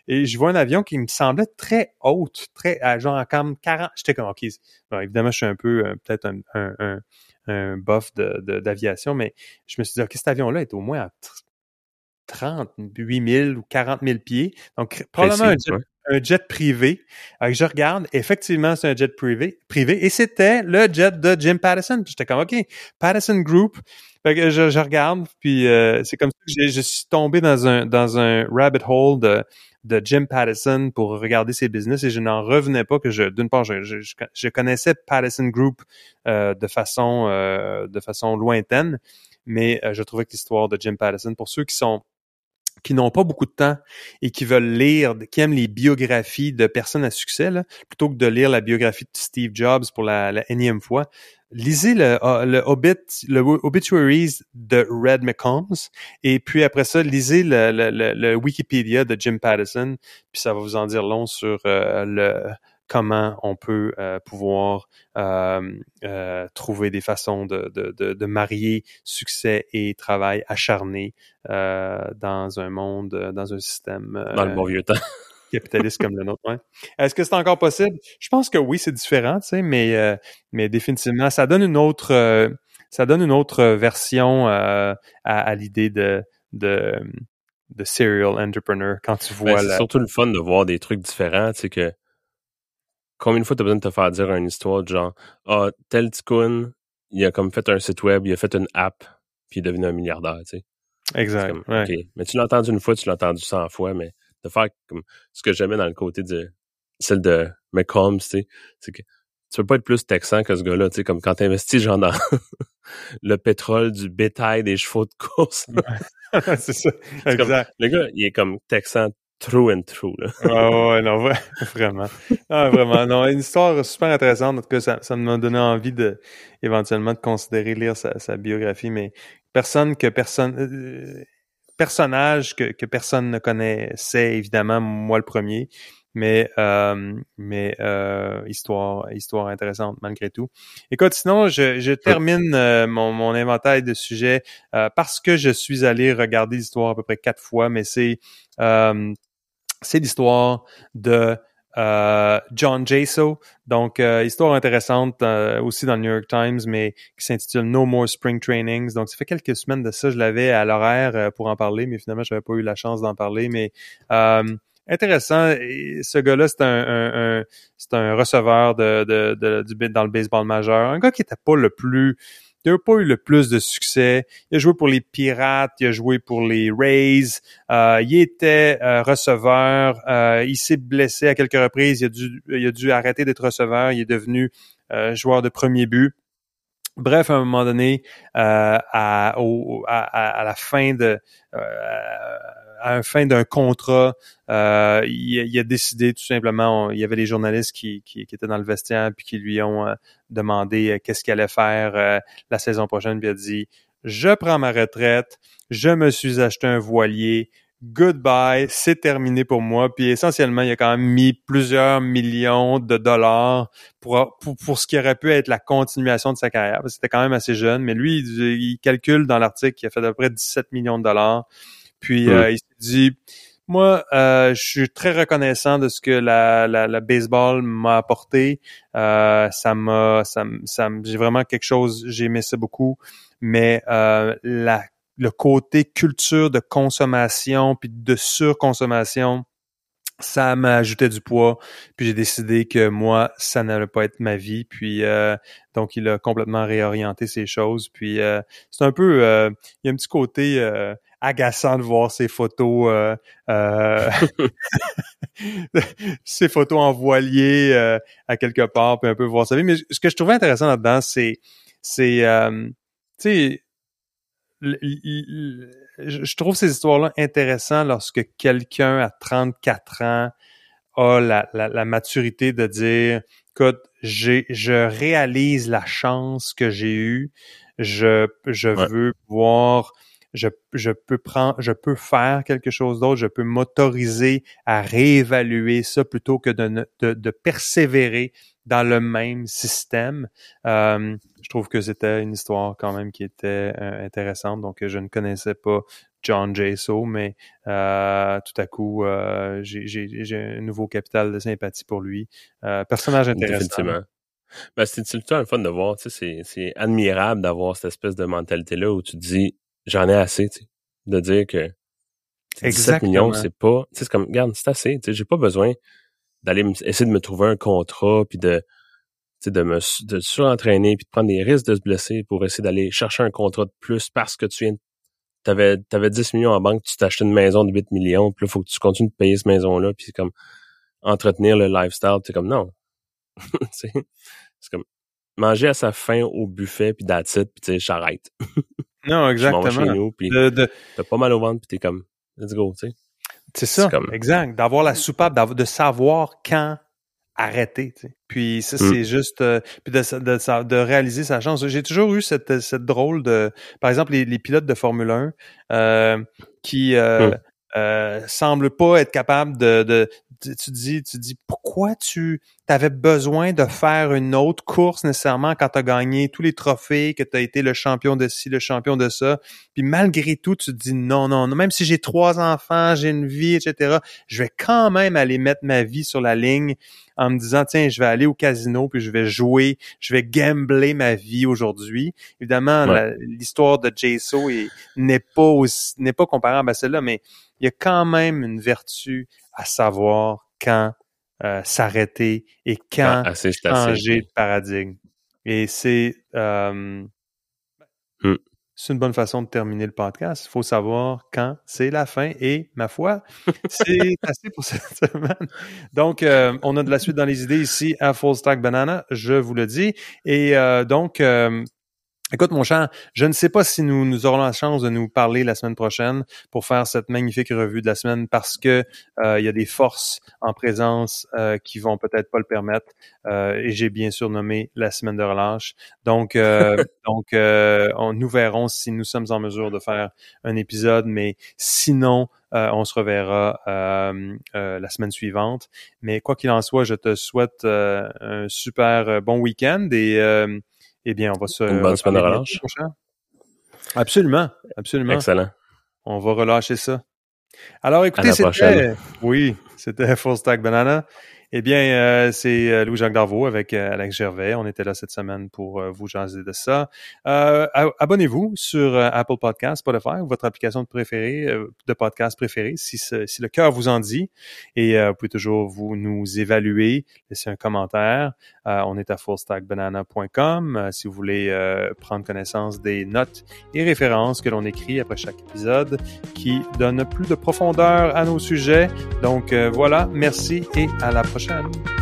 et je vois un avion qui me semblait très haute, très, genre comme 40. J'étais comme, OK, bon, évidemment, je suis un peu, euh, peut-être un, un, un, un buff d'aviation, de, mais je me suis dit, OK, cet avion-là est au moins à 38 000 ou 40 000 pieds. Donc, probablement un jet, un jet privé. Alors, je regarde, effectivement, c'est un jet privé, privé et c'était le jet de Jim Patterson. J'étais comme, OK, Patterson Group. Fait que je, regarde, puis euh, c'est comme ça que je suis tombé dans un, dans un rabbit hole de, de Jim Patterson pour regarder ses business et je n'en revenais pas que je, d'une part, je, connaissais Patterson Group euh, de façon, euh, de façon lointaine, mais je trouvais que l'histoire de Jim Patterson, pour ceux qui sont qui n'ont pas beaucoup de temps et qui veulent lire, qui aiment les biographies de personnes à succès, plutôt que de lire la biographie de Steve Jobs pour la, la énième fois, lisez le, ah, le, le obituaries de Red McCombs et puis après ça, lisez le, le, le, Wikipédia de Jim Patterson, puis ça va vous en dire long sur euh, le comment on peut euh, pouvoir euh, euh, trouver des façons de, de, de, marier succès et travail acharné dans un monde, dans un système. dans le bon vieux temps. [LAUGHS] capitaliste comme le nôtre. Est-ce que c'est encore possible? Je pense que oui, c'est différent, tu sais, mais, mais définitivement, ça donne une autre, ça donne une autre version à, à l'idée de, de, de serial entrepreneur quand tu ben, vois. c'est surtout le fun de voir des trucs différents, tu sais que combien de fois tu as besoin de te faire dire une histoire de genre Ah, tel ticoun, il a comme fait un site web, il a fait une app, puis il est devenu un milliardaire, tu sais. Exact. Mais tu l'as entendu une fois, tu l'as entendu cent fois, mais de faire comme ce que j'aimais dans le côté de celle de McCombs, tu sais, c'est que tu peux pas être plus texan que ce gars-là, tu sais, comme quand tu investis genre dans [LAUGHS] le pétrole, du bétail, des chevaux de course. [LAUGHS] c'est ça. Exact. le gars, il est comme texan true and true. Là. ah ouais, non, [LAUGHS] vraiment. Ah, vraiment. Non, une histoire super intéressante. En tout cas, ça, ça m'a donné envie de éventuellement de considérer lire sa, sa biographie, mais personne que personne euh, personnage que, que personne ne connaissait, évidemment, moi le premier. Mais euh, mais euh, histoire histoire intéressante malgré tout. Écoute, sinon je, je termine euh, mon, mon inventaire de sujets euh, parce que je suis allé regarder l'histoire à peu près quatre fois, mais c'est euh, c'est l'histoire de euh, John Jaso. Donc, euh, histoire intéressante euh, aussi dans le New York Times, mais qui s'intitule No More Spring Trainings. Donc, ça fait quelques semaines de ça, je l'avais à l'horaire pour en parler, mais finalement, je n'avais pas eu la chance d'en parler. Mais intéressant. ce gars-là, c'est un, c'est un receveur de, de, de, du, dans le baseball majeur. Un gars qui était pas le plus il n'a pas eu le plus de succès. Il a joué pour les Pirates, il a joué pour les Rays. Euh, il était euh, receveur. Euh, il s'est blessé à quelques reprises. Il a dû, il a dû arrêter d'être receveur. Il est devenu joueur de premier but. Bref, à un moment donné, à, au, à, la fin de à la fin d'un contrat, euh, il, a décidé tout simplement, il y avait des journalistes qui, qui, étaient dans le vestiaire puis qui lui ont euh, demandé euh, qu'est-ce qu'il allait faire la saison prochaine, puis il a dit je prends ma retraite, je me suis acheté un voilier, goodbye, c'est terminé pour moi. Puis essentiellement, il a quand même mis plusieurs millions de dollars pour, pour, ce qui aurait pu être la continuation de sa carrière. C'était quand même assez jeune, mais lui, il, il calcule dans l'article qu'il a fait à peu près 17 millions de dollars. Puis euh, il dit, moi, euh, je suis très reconnaissant de ce que la, la, baseball m'a apporté. Euh, ça m'a, ça, ça j'ai vraiment quelque chose, j'ai aimé ça beaucoup. Mais la, le côté culture de consommation puis de surconsommation, ça m'a ajouté du poids, puis j'ai décidé que moi, ça n'allait pas être ma vie. Puis donc, il a complètement réorienté ces choses. Puis c'est un peu, il y a un petit côté agaçant de voir ces photos, euh, euh [LAUGHS] ces photos en voilier euh, à quelque part, puis un peu voir sa vie. Mais ce que je trouvais intéressant là-dedans, c'est, c'est, euh, tu sais, je trouve ces histoires-là intéressantes lorsque quelqu'un à 34 ans a la, la, maturité de dire, écoute, j'ai, je réalise la chance que j'ai eue, je, je veux voir je, je peux prendre, je peux faire quelque chose d'autre, je peux m'autoriser à réévaluer ça plutôt que de, de, de persévérer dans le même système. Euh, je trouve que c'était une histoire quand même qui était euh, intéressante. Donc, je ne connaissais pas John Jaso, mais euh, tout à coup, euh, j'ai un nouveau capital de sympathie pour lui. personnage intéressant. Ben, c'est tout le fun de voir, tu sais, c'est admirable d'avoir cette espèce de mentalité-là où tu te dis, j'en ai assez, tu sais, de dire que 17 millions, c'est pas, c'est comme, regarde, c'est assez, tu sais, j'ai pas besoin d'aller essayer de me trouver un contrat puis de, de me de surentraîner puis de prendre des risques de se blesser pour essayer d'aller chercher un contrat de plus parce que tu viens t'avais avais 10 millions en banque, tu acheté une maison de 8 millions, puis là faut que tu continues de payer cette maison là puis c'est comme entretenir le lifestyle, c'est comme non. [LAUGHS] c'est comme manger à sa faim au buffet puis that's puis tu sais j'arrête. [LAUGHS] non, exactement. chez nous puis t'as pas mal au ventre puis t'es comme let's go, tu sais. C'est ça, exact. D'avoir la soupape, de savoir quand arrêter. Tu sais. Puis ça, mm. c'est juste euh, puis de, de, de, réaliser sa chance. J'ai toujours eu cette, cette drôle de. Par exemple, les, les pilotes de Formule 1 euh, qui euh, mm. euh, semblent pas être capables de, de, tu dis, tu dis pourquoi tu avais besoin de faire une autre course nécessairement quand tu as gagné tous les trophées, que tu as été le champion de ci, le champion de ça. Puis malgré tout, tu te dis non, non, non, même si j'ai trois enfants, j'ai une vie, etc., je vais quand même aller mettre ma vie sur la ligne en me disant tiens, je vais aller au casino puis je vais jouer, je vais gambler ma vie aujourd'hui. Évidemment, l'histoire de JSO n'est pas n'est pas comparable à celle-là, mais il y a quand même une vertu à savoir quand euh, s'arrêter et quand ah, changer de paradigme. Et c'est euh, hmm. c'est une bonne façon de terminer le podcast. Il faut savoir quand c'est la fin et ma foi, c'est [LAUGHS] assez pour cette semaine. Donc, euh, on a de la suite dans les idées ici à Full Stack Banana, je vous le dis. Et donc, Écoute, mon cher, je ne sais pas si nous, nous aurons la chance de nous parler la semaine prochaine pour faire cette magnifique revue de la semaine parce que euh, il y a des forces en présence euh, qui vont peut-être pas le permettre. Euh, et j'ai bien sûr nommé la semaine de relâche. Donc, [LAUGHS] donc on, nous verrons si nous sommes en mesure de faire un épisode, mais sinon, on se reverra la semaine suivante. Mais quoi qu'il en soit, je te souhaite un super bon week-end et eh bien, on va se. Une bonne semaine de relâche. Absolument, absolument. Excellent. On va relâcher ça. Alors, écoutez, c'était. Oui, c'était Full Stack Banana. Eh bien, euh, c'est euh, Louis-Jacques Darvaux avec euh, Alex Gervais. On était là cette semaine pour vous jaser de ça. Abonnez-vous sur Apple Podcasts, Spotify, votre application de, préférée, de podcast préférée, si, si le cœur vous en dit. Et vous pouvez toujours vous nous évaluer, laisser un commentaire. on est à fullstackbanana.com si vous voulez prendre connaissance des notes et références que l'on écrit après chaque épisode qui donnent plus de profondeur à nos sujets. Donc voilà, merci et à la prochaine. Shannon.